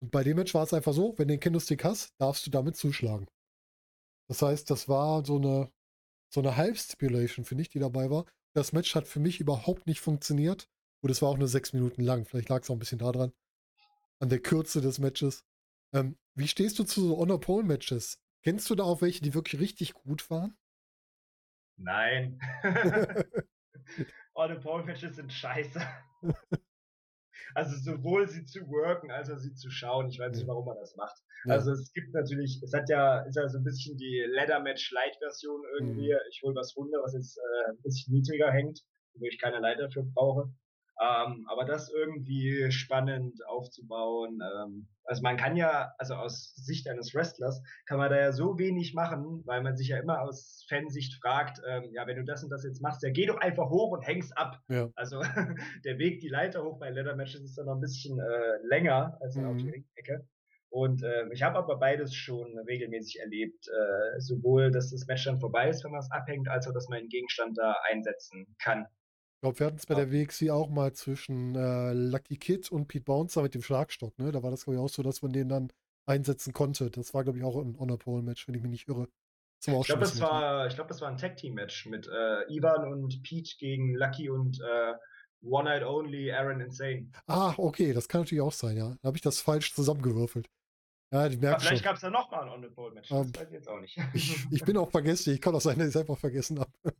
Und bei dem Match war es einfach so, wenn du den Kendo-Stick hast, darfst du damit zuschlagen. Das heißt, das war so eine, so eine Half-Stipulation, finde ich, die dabei war. Das Match hat für mich überhaupt nicht funktioniert. Und es war auch nur sechs Minuten lang. Vielleicht lag es auch ein bisschen daran. An der Kürze des Matches. Ähm, wie stehst du zu so Honor-Pole-Matches? Kennst du da auch welche, die wirklich richtig gut waren? Nein. Honor-Pole-Matches sind scheiße. Also sowohl sie zu worken, als auch sie zu schauen. Ich weiß nicht, warum man das macht. Ja. Also es gibt natürlich, es hat ja, ist ja so ein bisschen die Leather Match Light Version irgendwie. Mhm. Ich hole was runter, was jetzt äh, ein bisschen niedriger hängt, wo ich keine Leiter für brauche. Ähm, aber das irgendwie spannend aufzubauen. Ähm, also man kann ja, also aus Sicht eines Wrestlers, kann man da ja so wenig machen, weil man sich ja immer aus Fansicht fragt, ähm, ja, wenn du das und das jetzt machst, ja, geh doch einfach hoch und häng's ab. Ja. Also der Weg, die Leiter hoch bei Leather Matches ist dann noch ein bisschen äh, länger als mhm. auf die Ringecke. Und äh, ich habe aber beides schon regelmäßig erlebt. Äh, sowohl, dass das Match dann vorbei ist, wenn man es abhängt, als auch, dass man einen Gegenstand da einsetzen kann. Ich glaube, wir hatten es bei ja. der WXC auch mal zwischen äh, Lucky Kid und Pete Bouncer mit dem Schlagstock. Ne? Da war das, glaube ich, auch so, dass man den dann einsetzen konnte. Das war, glaube ich, auch ein Honor-Pole-Match, wenn ich mich nicht irre. ich glaube, das, war, glaub, das war ein Tag-Team-Match mit äh, Ivan und Pete gegen Lucky und äh, One Night Only Aaron Insane. Ah, okay, das kann natürlich auch sein, ja. Da habe ich das falsch zusammengewürfelt. Ja, ich merke Vielleicht gab es da nochmal ein On-the-Pole-Match. Das ähm, weiß ich jetzt auch nicht. ich, ich, bin auch vergessen. Ich kann auch sein, dass ich es einfach vergessen habe.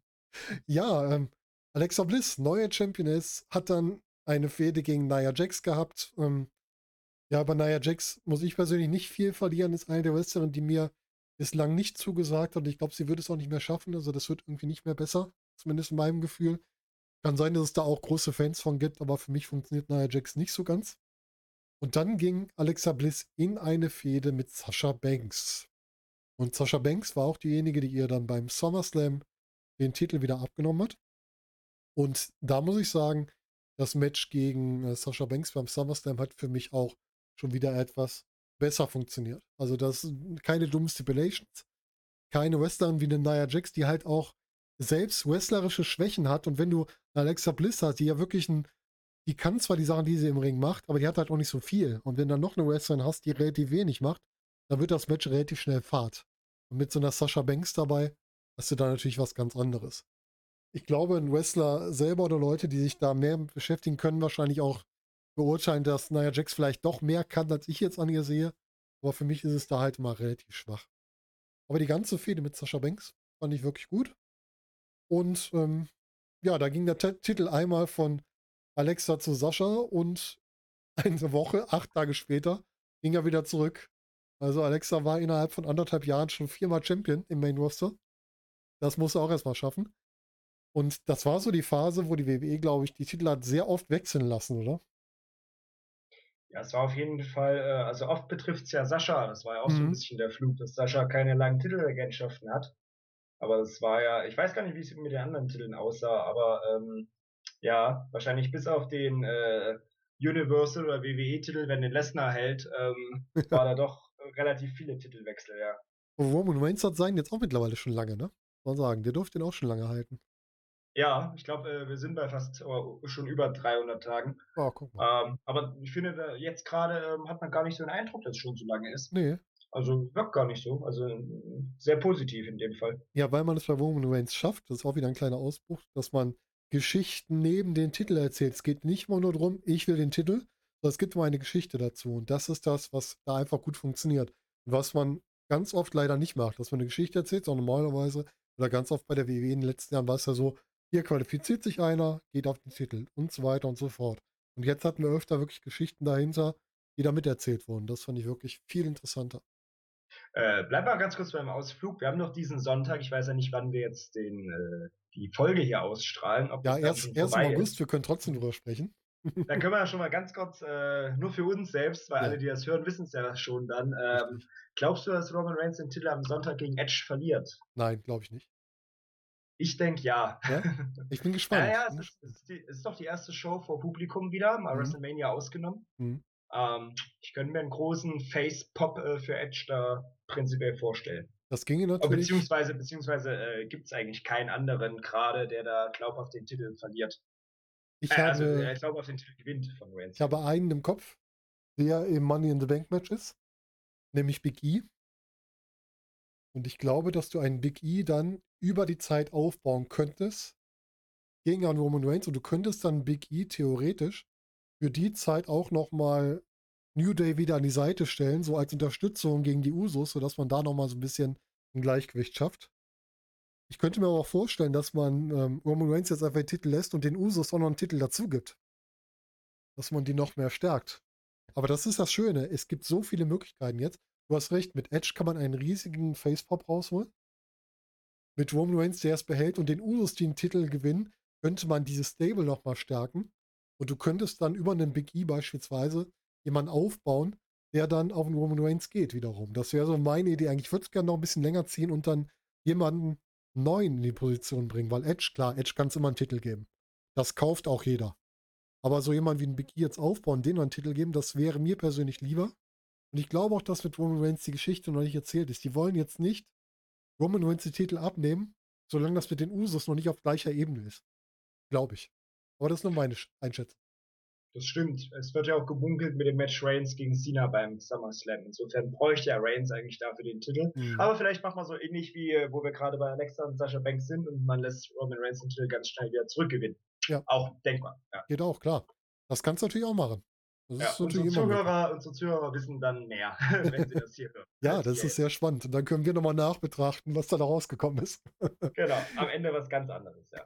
ja, ähm, Alexa Bliss, neue Championess, hat dann eine Fehde gegen Nia Jax gehabt. Ähm, ja, aber Nia Jax muss ich persönlich nicht viel verlieren. Ist eine der Wrestlerinnen, die mir bislang nicht zugesagt hat. Und ich glaube, sie wird es auch nicht mehr schaffen. Also das wird irgendwie nicht mehr besser. Zumindest in meinem Gefühl. Kann sein, dass es da auch große Fans von gibt, aber für mich funktioniert Nia Jax nicht so ganz. Und dann ging Alexa Bliss in eine Fehde mit Sasha Banks. Und Sasha Banks war auch diejenige, die ihr dann beim SummerSlam den Titel wieder abgenommen hat. Und da muss ich sagen, das Match gegen äh, Sasha Banks beim SummerSlam hat für mich auch schon wieder etwas besser funktioniert. Also das keine dummen Stipulations, keine Wrestlerin wie eine Nia Jax, die halt auch selbst wrestlerische Schwächen hat. Und wenn du Alexa Bliss hast, die ja wirklich ein, die kann zwar die Sachen, die sie im Ring macht, aber die hat halt auch nicht so viel. Und wenn du dann noch eine Wrestlerin hast, die relativ wenig macht, dann wird das Match relativ schnell fad. Und mit so einer Sasha Banks dabei hast du da natürlich was ganz anderes ich glaube, ein Wrestler selber oder Leute, die sich da mehr beschäftigen, können wahrscheinlich auch beurteilen, dass Nia Jax vielleicht doch mehr kann, als ich jetzt an ihr sehe. Aber für mich ist es da halt mal relativ schwach. Aber die ganze Fehde mit Sascha Banks fand ich wirklich gut. Und ähm, ja, da ging der T Titel einmal von Alexa zu Sascha und eine Woche, acht Tage später, ging er wieder zurück. Also Alexa war innerhalb von anderthalb Jahren schon viermal Champion im Main Roster. Das muss er auch erstmal schaffen. Und das war so die Phase, wo die WWE, glaube ich, die Titel hat sehr oft wechseln lassen, oder? Ja, es war auf jeden Fall, äh, also oft betrifft es ja Sascha. Das war ja auch mhm. so ein mhm. bisschen der Flug, dass Sascha keine langen Titelregentschaften hat. Aber es war ja, ich weiß gar nicht, wie es mit den anderen Titeln aussah, aber ähm, ja, wahrscheinlich bis auf den äh, Universal oder WWE-Titel, wenn den Lesnar hält, ähm, war da doch relativ viele Titelwechsel, ja. Roman Reigns hat seinen jetzt auch mittlerweile schon lange, ne? Muss man sagen, der durfte ihn auch schon lange halten. Ja, ich glaube, äh, wir sind bei fast oh, schon über 300 Tagen. Oh, guck mal. Ähm, aber ich finde, jetzt gerade ähm, hat man gar nicht so den Eindruck, dass es schon so lange ist. Nee. Also wirkt gar nicht so. Also sehr positiv in dem Fall. Ja, weil man es bei Roman Reigns schafft, das ist auch wieder ein kleiner Ausbruch, dass man Geschichten neben den Titel erzählt. Es geht nicht mal nur darum, ich will den Titel, sondern es gibt mal eine Geschichte dazu. Und das ist das, was da einfach gut funktioniert. Und was man ganz oft leider nicht macht, dass man eine Geschichte erzählt, sondern normalerweise, oder ganz oft bei der WWE in den letzten Jahren war es ja so, hier qualifiziert sich einer, geht auf den Titel und so weiter und so fort. Und jetzt hatten wir öfter wirklich Geschichten dahinter, die da miterzählt wurden. Das fand ich wirklich viel interessanter. Äh, bleib mal ganz kurz beim Ausflug. Wir haben noch diesen Sonntag, ich weiß ja nicht, wann wir jetzt den, äh, die Folge hier ausstrahlen. ja, erst, erst im August, ist. wir können trotzdem drüber sprechen. Dann können wir ja schon mal ganz kurz, äh, nur für uns selbst, weil ja. alle, die das hören, wissen es ja schon dann. Ähm, glaubst du, dass Roman Reigns den Titel am Sonntag gegen Edge verliert? Nein, glaube ich nicht. Ich denke ja. ja. Ich bin gespannt. ja, ja, es ist, ist die, ist, doch die erste Show vor Publikum wieder, mal mhm. WrestleMania ausgenommen. Mhm. Ähm, ich könnte mir einen großen Face-Pop äh, für Edge da prinzipiell vorstellen. Das ginge natürlich. Beziehungsweise, beziehungsweise äh, gibt es eigentlich keinen anderen gerade, der da glaubhaft den Titel verliert. Ich äh, also, habe, ich glaube, auf den Titel gewinnt von Reigns. Ich habe einen im Kopf, der im Money in the Bank Match ist, nämlich Big E. Und ich glaube, dass du einen Big E dann über die Zeit aufbauen könntest gegen einen Roman Reigns und du könntest dann Big E theoretisch für die Zeit auch nochmal New Day wieder an die Seite stellen, so als Unterstützung gegen die Usos, sodass man da nochmal so ein bisschen ein Gleichgewicht schafft. Ich könnte mir aber auch vorstellen, dass man ähm, Roman Reigns jetzt einfach den Titel lässt und den Usos auch noch einen Titel dazu gibt. dass man die noch mehr stärkt. Aber das ist das Schöne. Es gibt so viele Möglichkeiten jetzt. Du hast recht, mit Edge kann man einen riesigen Facepop rausholen. Mit Roman Reigns, der es behält und den Usos, den Titel gewinnen, könnte man dieses Stable nochmal stärken. Und du könntest dann über einen Big E beispielsweise jemanden aufbauen, der dann auf den Roman Reigns geht wiederum. Das wäre so meine Idee. Eigentlich würde ich gerne noch ein bisschen länger ziehen und dann jemanden neuen in die Position bringen, weil Edge, klar, Edge kann es immer einen Titel geben. Das kauft auch jeder. Aber so jemand wie ein Big E jetzt aufbauen, den einen Titel geben, das wäre mir persönlich lieber. Und ich glaube auch, dass mit Roman Reigns die Geschichte noch nicht erzählt ist. Die wollen jetzt nicht Roman Reigns die Titel abnehmen, solange das mit den Usos noch nicht auf gleicher Ebene ist. Glaube ich. Aber das ist nur meine Einschätzung. Das stimmt. Es wird ja auch gebunkelt mit dem Match Reigns gegen Cena beim SummerSlam. Insofern bräuchte ja Reigns eigentlich dafür den Titel. Mhm. Aber vielleicht macht man so ähnlich wie, äh, wo wir gerade bei Alexa und Sascha Banks sind und man lässt Roman Reigns den Titel ganz schnell wieder zurückgewinnen. Ja. Auch denkbar. Ja. Geht auch, klar. Das kannst du natürlich auch machen. Ja, unsere, Zuhörer, unsere Zuhörer wissen dann mehr, wenn sie das hier hören. ja, das ist sehr spannend. Und dann können wir nochmal nachbetrachten, was da rausgekommen ist. genau, am Ende was ganz anderes, ja.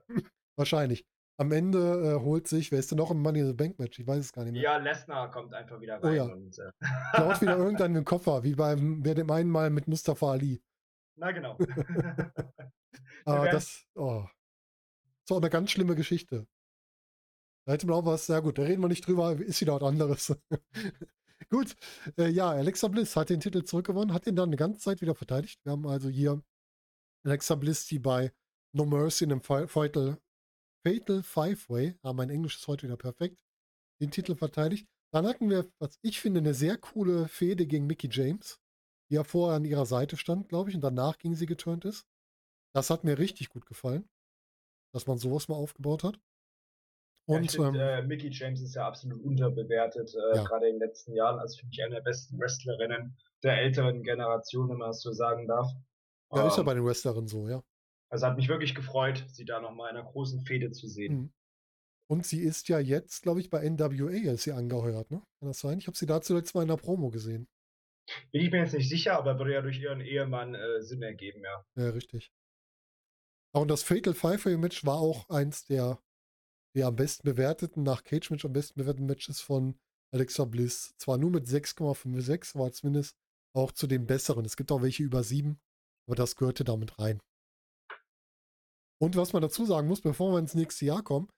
Wahrscheinlich. Am Ende äh, holt sich, wer ist denn noch im Money in the Bank Match? Ich weiß es gar nicht mehr. Ja, Lesnar kommt einfach wieder rein. Oh ja. Und, äh Klaut wieder irgendeinen Koffer, wie beim, wer dem einen Mal mit Mustafa Ali. Na genau. Aber das, oh. Das ist auch eine ganz schlimme Geschichte. Hätte man auch was, sehr gut, da reden wir nicht drüber, ist wieder was anderes. gut, äh, ja, Alexa Bliss hat den Titel zurückgewonnen, hat ihn dann eine ganze Zeit wieder verteidigt. Wir haben also hier Alexa Bliss, die bei No Mercy in einem Fatal, Fatal Five-Way, ja, mein Englisch ist heute wieder perfekt, den Titel verteidigt. Dann hatten wir, was ich finde, eine sehr coole Fehde gegen Mickey James, die ja vorher an ihrer Seite stand, glaube ich, und danach gegen sie geturnt ist. Das hat mir richtig gut gefallen, dass man sowas mal aufgebaut hat. Und ja, find, ähm, äh, Mickey James ist ja absolut unterbewertet, äh, ja. gerade in den letzten Jahren. Also finde ich eine der besten Wrestlerinnen der älteren Generation, wenn man das so sagen darf. Ja, ähm, ist ja ähm, bei den Wrestlerinnen so, ja. Also hat mich wirklich gefreut, sie da nochmal in einer großen Fehde zu sehen. Mhm. Und sie ist ja jetzt, glaube ich, bei NWA ist sie angeheuert, ne? Kann das sein? Ich habe sie da zuletzt mal in der Promo gesehen. Bin ich mir jetzt nicht sicher, aber würde ja durch ihren Ehemann äh, Sinn ergeben, ja. Ja, richtig. Und das Fatal Five-Way-Match war auch eins der die am besten bewerteten, nach Cage Match am besten bewerteten Matches von Alexa Bliss. Zwar nur mit 6,56, aber zumindest auch zu den besseren. Es gibt auch welche über 7, aber das gehörte damit rein. Und was man dazu sagen muss, bevor wir ins nächste Jahr kommen,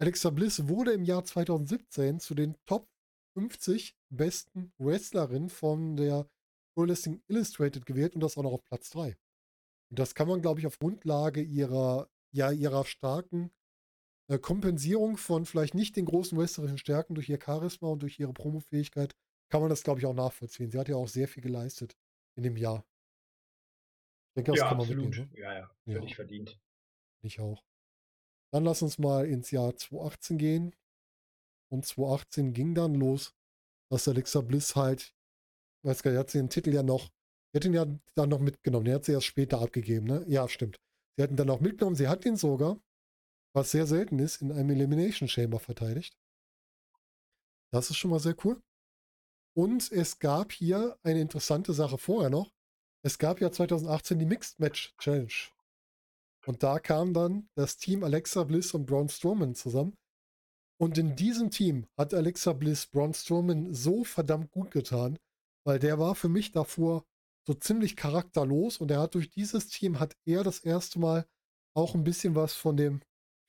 Alexa Bliss wurde im Jahr 2017 zu den Top 50 besten Wrestlerinnen von der Pro Wrestling Illustrated gewählt und das auch noch auf Platz 3. Und das kann man, glaube ich, auf Grundlage ihrer, ja, ihrer starken äh, Kompensierung von vielleicht nicht den großen westlichen Stärken durch ihr Charisma und durch ihre Promofähigkeit kann man das, glaube ich, auch nachvollziehen. Sie hat ja auch sehr viel geleistet in dem Jahr. Ich denke, das ja, kann man absolut. mitnehmen. Ne? Ja, ja, völlig ja. verdient. Ich auch. Dann lass uns mal ins Jahr 2018 gehen. Und 2018 ging dann los, dass Alexa Bliss halt, weiß gar nicht, hat sie den Titel ja noch, sie hat ihn ja dann noch mitgenommen. Der hat sie erst später abgegeben, ne? Ja, stimmt. Sie hat ihn dann noch mitgenommen. Sie hat ihn sogar was sehr selten ist, in einem Elimination Chamber verteidigt. Das ist schon mal sehr cool. Und es gab hier eine interessante Sache vorher noch. Es gab ja 2018 die Mixed Match Challenge. Und da kam dann das Team Alexa Bliss und Braun Strowman zusammen. Und in diesem Team hat Alexa Bliss Braun Strowman so verdammt gut getan, weil der war für mich davor so ziemlich charakterlos und er hat durch dieses Team hat er das erste Mal auch ein bisschen was von dem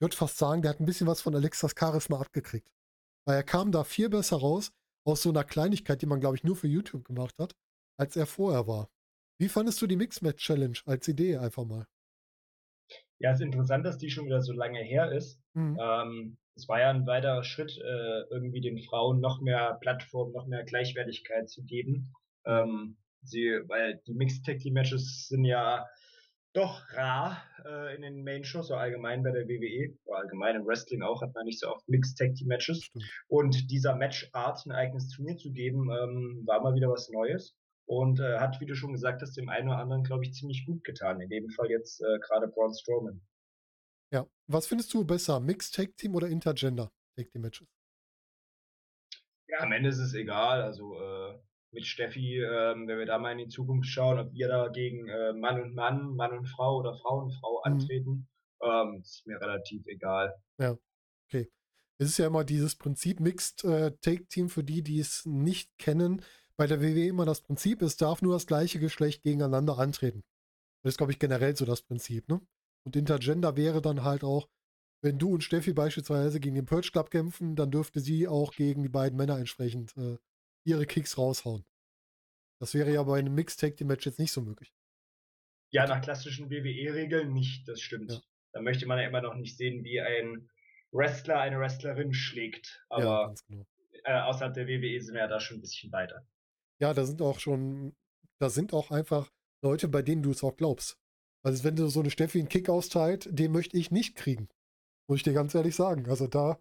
würde fast sagen, der hat ein bisschen was von Alexas Charisma abgekriegt. Weil er kam da viel besser raus aus so einer Kleinigkeit, die man, glaube ich, nur für YouTube gemacht hat, als er vorher war. Wie fandest du die Mix-Match-Challenge als Idee einfach mal? Ja, es ist interessant, dass die schon wieder so lange her ist. Mhm. Ähm, es war ja ein weiterer Schritt, äh, irgendwie den Frauen noch mehr Plattform, noch mehr Gleichwertigkeit zu geben. Ähm, sie, weil die Mixed Tag Team Matches sind ja doch rar äh, in den Main-Shows, so allgemein bei der WWE, oder allgemein im Wrestling auch, hat man nicht so oft Mixed Tag Team Matches. Und dieser Matchart ein eigenes Turnier zu geben, ähm, war mal wieder was Neues und äh, hat, wie du schon gesagt hast, dem einen oder anderen, glaube ich, ziemlich gut getan. In dem Fall jetzt äh, gerade Braun Strowman. Ja, was findest du besser, Mixed Tag Team oder Intergender Tag Team Matches? Ja, am Ende ist es egal. Also äh, mit Steffi, ähm, wenn wir da mal in die Zukunft schauen, ob wir da gegen äh, Mann und Mann, Mann und Frau oder Frau und Frau mhm. antreten, ähm, ist mir relativ egal. Ja, okay. Es ist ja immer dieses Prinzip Mixed äh, Take Team für die, die es nicht kennen. Bei der WWE immer das Prinzip, es darf nur das gleiche Geschlecht gegeneinander antreten. Das ist, glaube ich, generell so das Prinzip, ne? Und Intergender wäre dann halt auch, wenn du und Steffi beispielsweise gegen den Purge Club kämpfen, dann dürfte sie auch gegen die beiden Männer entsprechend äh, ihre Kicks raushauen. Das wäre ja bei einem Mixed Tag Team Match jetzt nicht so möglich. Ja, nach klassischen WWE-Regeln nicht, das stimmt. Ja. Da möchte man ja immer noch nicht sehen, wie ein Wrestler eine Wrestlerin schlägt. Aber ja, genau. äh, außerhalb der WWE sind wir ja da schon ein bisschen weiter. Ja, da sind auch schon, da sind auch einfach Leute, bei denen du es auch glaubst. Also wenn du so eine Steffi einen Kick austeilt, den möchte ich nicht kriegen. Muss ich dir ganz ehrlich sagen. Also da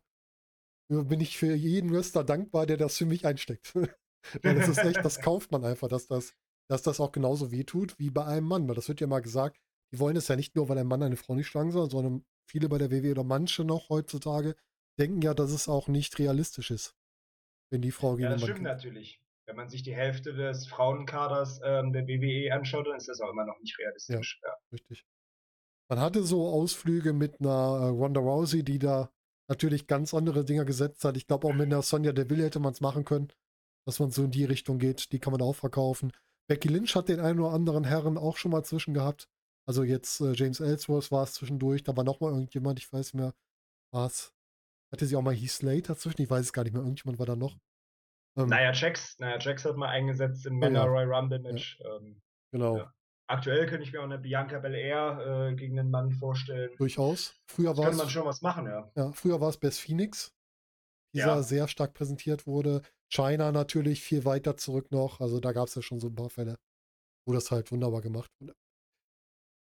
bin ich für jeden Wrestler dankbar, der das für mich einsteckt. Weil das ist echt, das kauft man einfach, dass das, dass das auch genauso wehtut wie bei einem Mann. Weil das wird ja mal gesagt, die wollen es ja nicht nur, weil ein Mann eine Frau nicht schlagen soll, sondern viele bei der WWE oder manche noch heutzutage denken ja, dass es auch nicht realistisch ist, wenn die Frau gegen Ja, das stimmt kämpft. natürlich. Wenn man sich die Hälfte des Frauenkaders ähm, der WWE anschaut, dann ist das auch immer noch nicht realistisch. Ja, ja. richtig. Man hatte so Ausflüge mit einer äh, Ronda Rousey, die da natürlich ganz andere Dinge gesetzt hat. Ich glaube, auch mit einer Sonja Deville hätte man es machen können, dass man so in die Richtung geht. Die kann man auch verkaufen. Becky Lynch hat den einen oder anderen Herren auch schon mal zwischen gehabt. Also jetzt äh, James Ellsworth war es zwischendurch. Da war noch mal irgendjemand, ich weiß nicht mehr, was. Hatte sie auch mal Heath Slater dazwischen? Ich weiß es gar nicht mehr. Irgendjemand war da noch. Ähm, naja, Jax, naja, Jax hat mal eingesetzt im Männer Royal Rumble Match. Ja. Ähm, genau. Ja. Aktuell könnte ich mir auch eine Bianca Belair äh, gegen einen Mann vorstellen. Durchaus. Früher war es. man schon was machen, ja. Ja, früher war es Best Phoenix, dieser ja. sehr stark präsentiert wurde. China natürlich viel weiter zurück noch. Also da gab es ja schon so ein paar Fälle, wo das halt wunderbar gemacht wurde.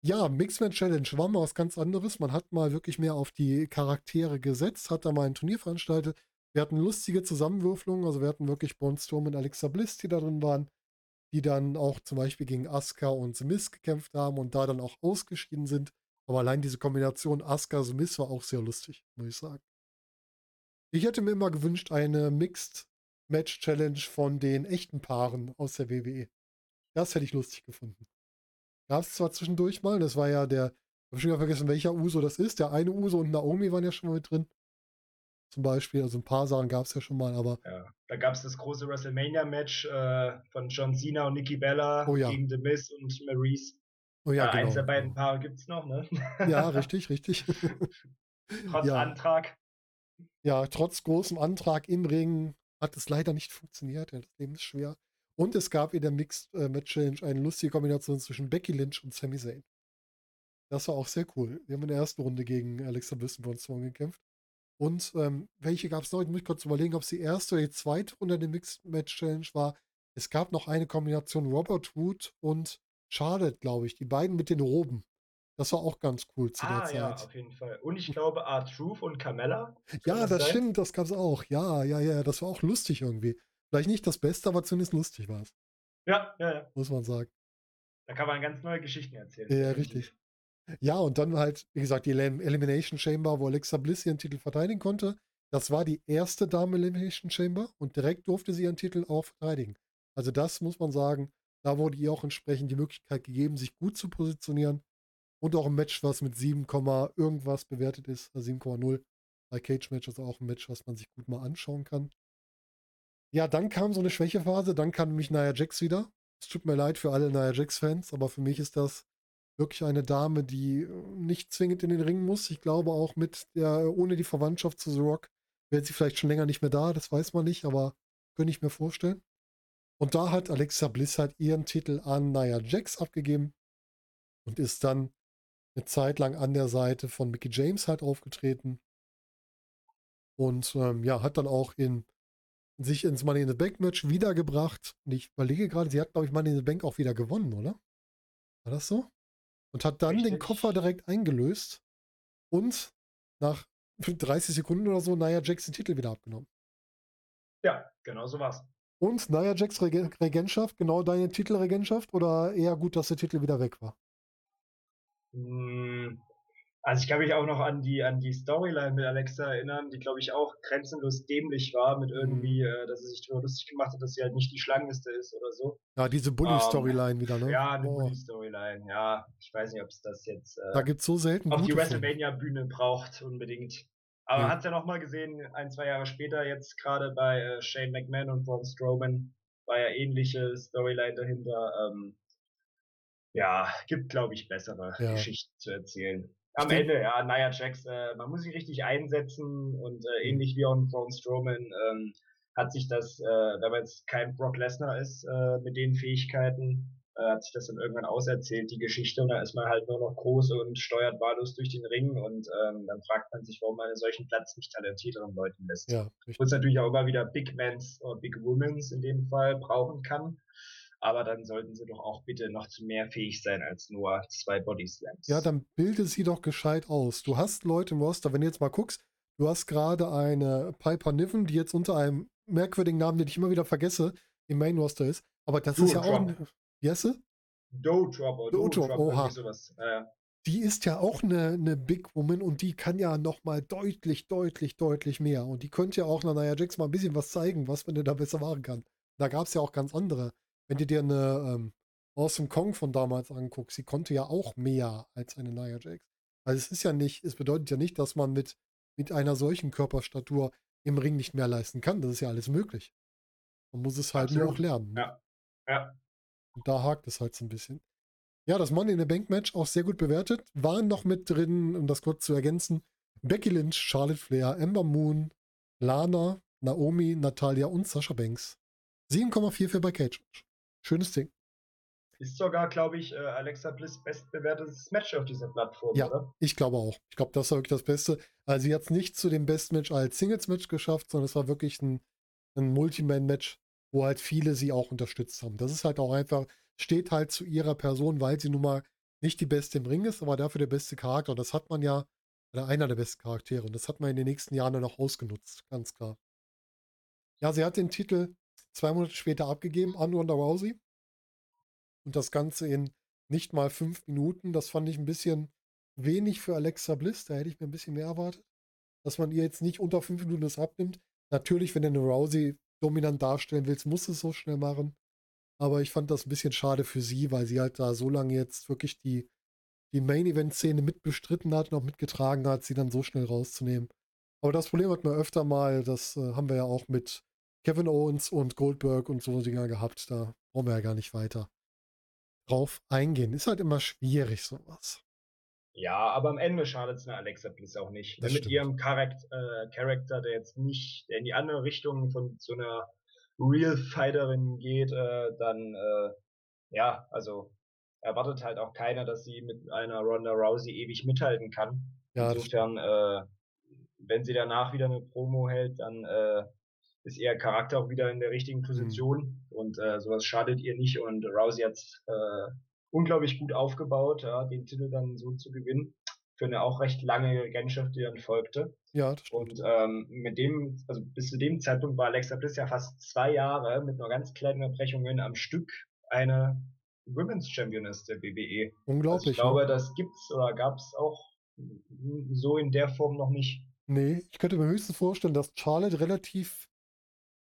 Ja, Mixman Challenge war mal was ganz anderes. Man hat mal wirklich mehr auf die Charaktere gesetzt, hat da mal ein Turnier veranstaltet. Wir hatten lustige Zusammenwürfelungen, also wir hatten wirklich Braun Storm und Alexa Bliss, die da drin waren die dann auch zum Beispiel gegen Asuka und Smith gekämpft haben und da dann auch ausgeschieden sind. Aber allein diese Kombination Asuka-Smith war auch sehr lustig, muss ich sagen. Ich hätte mir immer gewünscht, eine Mixed Match Challenge von den echten Paaren aus der WWE. Das hätte ich lustig gefunden. Gab es zwar zwischendurch mal, das war ja der, ich habe schon vergessen, welcher Uso das ist. Der eine Uso und Naomi waren ja schon mal mit drin zum Beispiel. Also ein paar Sachen gab es ja schon mal, aber. Ja, da gab es das große WrestleMania-Match äh, von John Cena und Nikki Bella oh, ja. gegen The Miz und Maurice. Oh ja, ja genau. Eins der beiden Paare gibt es noch, ne? Ja, richtig, richtig. trotz ja. Antrag. Ja, trotz großem Antrag im Ring hat es leider nicht funktioniert. Ja, das Leben ist schwer. Und es gab in der Mixed äh, Match Challenge eine lustige Kombination zwischen Becky Lynch und Sami Zayn. Das war auch sehr cool. Wir haben in der ersten Runde gegen Alexa Bliss und Braun Strowman gekämpft. Und ähm, welche gab es noch? Ich muss kurz überlegen, ob es die erste oder die zweite Runde der Mixed Match Challenge war. Es gab noch eine Kombination Robert Wood und Charlotte, glaube ich. Die beiden mit den Roben. Das war auch ganz cool zu ah, der Zeit. Ja, auf jeden Fall. Und ich glaube, Art Truth und Carmella. Ja, das, das stimmt, das gab es auch. Ja, ja, ja, das war auch lustig irgendwie. Vielleicht nicht das Beste, aber zumindest lustig war es. Ja, ja, ja. Muss man sagen. Da kann man ganz neue Geschichten erzählen. Ja, richtig. Ja, und dann halt, wie gesagt, die Elimination Chamber, wo Alexa Bliss ihren Titel verteidigen konnte. Das war die erste Dame Elimination Chamber und direkt durfte sie ihren Titel auch verteidigen. Also das muss man sagen, da wurde ihr auch entsprechend die Möglichkeit gegeben, sich gut zu positionieren. Und auch ein Match, was mit 7, irgendwas bewertet ist, 7,0 also bei Cage Match, also auch ein Match, was man sich gut mal anschauen kann. Ja, dann kam so eine Schwächephase, dann kam nämlich Nia Jax wieder. Es tut mir leid für alle Nia Jax-Fans, aber für mich ist das wirklich eine Dame, die äh, nicht zwingend in den Ring muss. Ich glaube auch mit der, ohne die Verwandtschaft zu The Rock, wäre sie vielleicht schon länger nicht mehr da, das weiß man nicht, aber könnte ich mir vorstellen. Und da hat Alexa Bliss halt ihren Titel an Nia Jax abgegeben und ist dann eine Zeit lang an der Seite von Mickey James halt aufgetreten. Und ähm, ja, hat dann auch in sich ins Money in the Bank Match wiedergebracht. Und ich überlege gerade, sie hat, glaube ich, Money in the Bank auch wieder gewonnen, oder? War das so? Und hat dann Richtig. den Koffer direkt eingelöst und nach 30 Sekunden oder so Nia Jax den Titel wieder abgenommen. Ja, genau so war's. Und Nia Jax Reg Regentschaft, genau deine Titelregentschaft oder eher gut, dass der Titel wieder weg war? Also ich kann mich auch noch an die, an die Storyline mit Alexa erinnern, die glaube ich auch grenzenlos dämlich war, mit irgendwie, mhm. äh, dass sie sich darüber lustig gemacht hat, dass sie halt nicht die Schlangenliste ist oder so. Ja, diese Bully-Storyline um, wieder, ne? Ja, die oh. Bully-Storyline, ja. Ich weiß nicht, ob es das jetzt äh, da gibt's so selten auf die WrestleMania-Bühne braucht, unbedingt. Aber man hat es ja nochmal gesehen, ein, zwei Jahre später, jetzt gerade bei äh, Shane McMahon und Braun Strowman, war ja ähnliche Storyline dahinter. Ähm, ja, gibt, glaube ich, bessere ja. Geschichten zu erzählen. Am Stimmt. Ende, ja, Nia Jax, äh, man muss sich richtig einsetzen und äh, mhm. ähnlich wie auch Braun Strowman ähm, hat sich das, äh, wenn man jetzt kein Brock Lesnar ist äh, mit den Fähigkeiten, äh, hat sich das dann irgendwann auserzählt, die Geschichte, und da ist man halt nur noch groß und steuert wahllos durch den Ring und ähm, dann fragt man sich, warum man einen solchen Platz nicht talentierteren Leuten lässt. Ja, und es natürlich auch immer wieder Big Mans oder Big Womens in dem Fall brauchen kann aber dann sollten sie doch auch bitte noch zu mehr fähig sein als nur zwei Body Slams. Ja, dann bilde sie doch gescheit aus. Du hast Leute im Roster, wenn du jetzt mal guckst, du hast gerade eine Piper Niven, die jetzt unter einem merkwürdigen Namen, den ich immer wieder vergesse, im Main Roster ist. Aber das Do ist ja Drop. auch. Ein, wie heißt sie? Do Drop oder Do, Drop, oha. Sowas. Äh. Die ist ja auch eine, eine Big Woman und die kann ja nochmal deutlich, deutlich, deutlich mehr. Und die könnte ja auch nach Nia Jax mal ein bisschen was zeigen, was man denn da besser machen kann. Da gab es ja auch ganz andere wenn du dir eine ähm, Awesome Kong von damals anguckst, sie konnte ja auch mehr als eine Nia Jax. Also es ist ja nicht, es bedeutet ja nicht, dass man mit, mit einer solchen Körperstatur im Ring nicht mehr leisten kann. Das ist ja alles möglich. Man muss es halt Absolut. nur auch lernen. Ne? Ja. ja. Und da hakt es halt so ein bisschen. Ja, das Money in the Bank Match auch sehr gut bewertet. Waren noch mit drin, um das kurz zu ergänzen, Becky Lynch, Charlotte Flair, Ember Moon, Lana, Naomi, Natalia und Sasha Banks. 7,4 für bei Cage Match. Schönes Ding. Ist sogar, glaube ich, äh, Alexa Bliss bestbewertetes Match auf dieser Plattform, ja, oder? Ich glaube auch. Ich glaube, das war wirklich das Beste. Also sie hat es nicht zu dem Best Match als Singles-Match geschafft, sondern es war wirklich ein, ein Multiman-Match, wo halt viele sie auch unterstützt haben. Das ist halt auch einfach, steht halt zu ihrer Person, weil sie nun mal nicht die Beste im Ring ist, aber dafür der beste Charakter. Und das hat man ja, oder einer der besten Charaktere. Und das hat man in den nächsten Jahren dann auch ausgenutzt, ganz klar. Ja, sie hat den Titel zwei Monate später abgegeben an Ronda Rousey. Und das Ganze in nicht mal fünf Minuten. Das fand ich ein bisschen wenig für Alexa Bliss. Da hätte ich mir ein bisschen mehr erwartet. Dass man ihr jetzt nicht unter fünf Minuten das abnimmt. Natürlich, wenn du eine Rousey dominant darstellen willst, musst du es so schnell machen. Aber ich fand das ein bisschen schade für sie, weil sie halt da so lange jetzt wirklich die, die Main-Event-Szene mitbestritten hat und auch mitgetragen hat, sie dann so schnell rauszunehmen. Aber das Problem hat man öfter mal, das äh, haben wir ja auch mit Kevin Owens und Goldberg und so Dinger gehabt. Da brauchen wir ja gar nicht weiter drauf eingehen. Ist halt immer schwierig, sowas. Ja, aber am Ende schadet es mir Alexa Bliss auch nicht. Das mit stimmt. ihrem Charakter, äh, Charakter, der jetzt nicht, der in die andere Richtung von so einer Real Fighterin geht, äh, dann, äh, ja, also erwartet halt auch keiner, dass sie mit einer Ronda Rousey ewig mithalten kann. Ja, Insofern, äh, wenn sie danach wieder eine Promo hält, dann äh, ist ihr Charakter auch wieder in der richtigen mhm. Position mhm. und äh, sowas schadet ihr nicht und Rousey hat äh, unglaublich gut aufgebaut, ja, den Titel dann so zu gewinnen für eine auch recht lange Regentschaft, die dann folgte. Ja, das stimmt. Und ähm, mit dem, also bis zu dem Zeitpunkt war Alexa Bliss ja fast zwei Jahre mit nur ganz kleinen Unterbrechungen am Stück eine Women's Championess der WWE. Unglaublich. Also ich glaube, ne? das gibt's oder gab's auch so in der Form noch nicht. Nee, ich könnte mir höchstens vorstellen, dass Charlotte relativ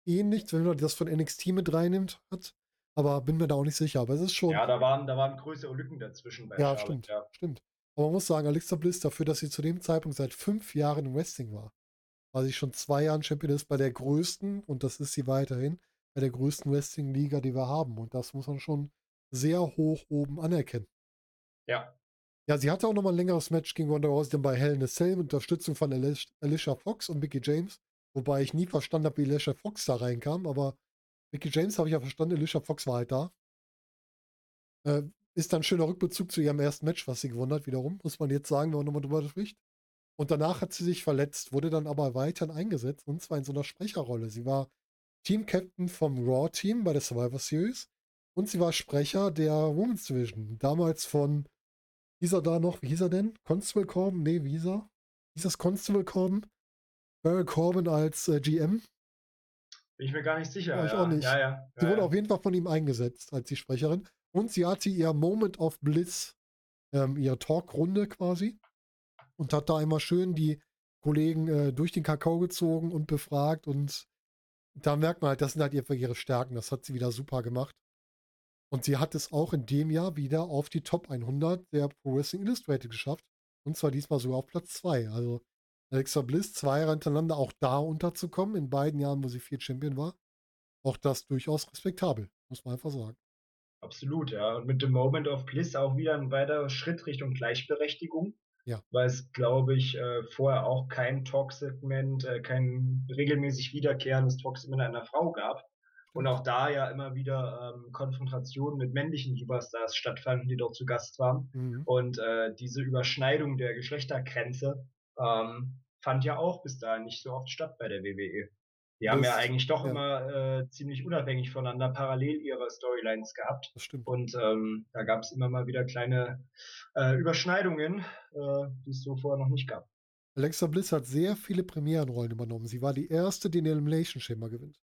ähnlich, wenn man das von NXT mit reinnimmt, hat. Aber bin mir da auch nicht sicher. Aber es ist schon. Ja, da waren, da waren größere Lücken dazwischen Ja, Charlotte, stimmt. Ja. Stimmt. Aber man muss sagen, Alexa Bliss dafür, dass sie zu dem Zeitpunkt seit fünf Jahren im Wrestling war, war sie schon zwei Jahren Champion ist bei der größten, und das ist sie weiterhin, bei der größten Wrestling-Liga, die wir haben. Und das muss man schon sehr hoch oben anerkennen. Ja. Ja, sie hatte auch nochmal ein längeres Match gegen Ronda Rousey dann bei Hell in a Cell mit Unterstützung von Alicia Fox und Mickey James. Wobei ich nie verstanden habe, wie Alicia Fox da reinkam, aber Mickey James habe ich ja verstanden, Alicia Fox war halt da. Äh, ist dann schöner Rückbezug zu ihrem ersten Match, was sie gewonnen hat, wiederum, muss man jetzt sagen, wenn man nochmal drüber spricht. Und danach hat sie sich verletzt, wurde dann aber weiterhin eingesetzt, und zwar in so einer Sprecherrolle. Sie war Team-Captain vom Raw-Team bei der Survivor Series und sie war Sprecher der Women's Division. Damals von, hieß er da noch, wie hieß er denn? Constable Corbin? Nee, wie hieß er? Hieß das Constable Corbin? Barry Corbin als äh, GM? Bin ich mir gar nicht sicher. Ja, ich auch nicht. Ja, ja, sie wurde auf jeden Fall von ihm eingesetzt als die Sprecherin. Und sie hatte ihr Moment of Bliss, ähm, ihre Talkrunde quasi. Und hat da immer schön die Kollegen äh, durch den Kakao gezogen und befragt. Und da merkt man halt, das sind halt ihre Stärken. Das hat sie wieder super gemacht. Und sie hat es auch in dem Jahr wieder auf die Top 100 der Pro Wrestling Illustrated geschafft. Und zwar diesmal sogar auf Platz 2. Also Alexa Bliss zwei Jahre hintereinander auch da unterzukommen, in beiden Jahren, wo sie vier Champion war. Auch das durchaus respektabel, muss man einfach sagen. Absolut, ja. Und mit dem Moment of Bliss auch wieder ein weiterer Schritt Richtung Gleichberechtigung. Ja. Weil es, glaube ich, äh, vorher auch kein Talk-Segment, äh, kein regelmäßig wiederkehrendes Talk-Segment einer Frau gab. Und auch da ja immer wieder ähm, Konfrontationen mit männlichen Superstars stattfanden, die dort zu Gast waren. Mhm. Und äh, diese Überschneidung der Geschlechtergrenze ähm, fand ja auch bis dahin nicht so oft statt bei der WWE. Die haben Das- ja eigentlich doch ja. immer äh, ziemlich unabhängig voneinander parallel ihre Storylines gehabt. Das stimmt. Und ähm, da gab es immer mal wieder kleine äh, Überschneidungen, äh, die es so vorher noch nicht gab. Alexa Bliss hat sehr viele Premierenrollen übernommen. Sie war die erste, die den Elimination Chamber gewinnt.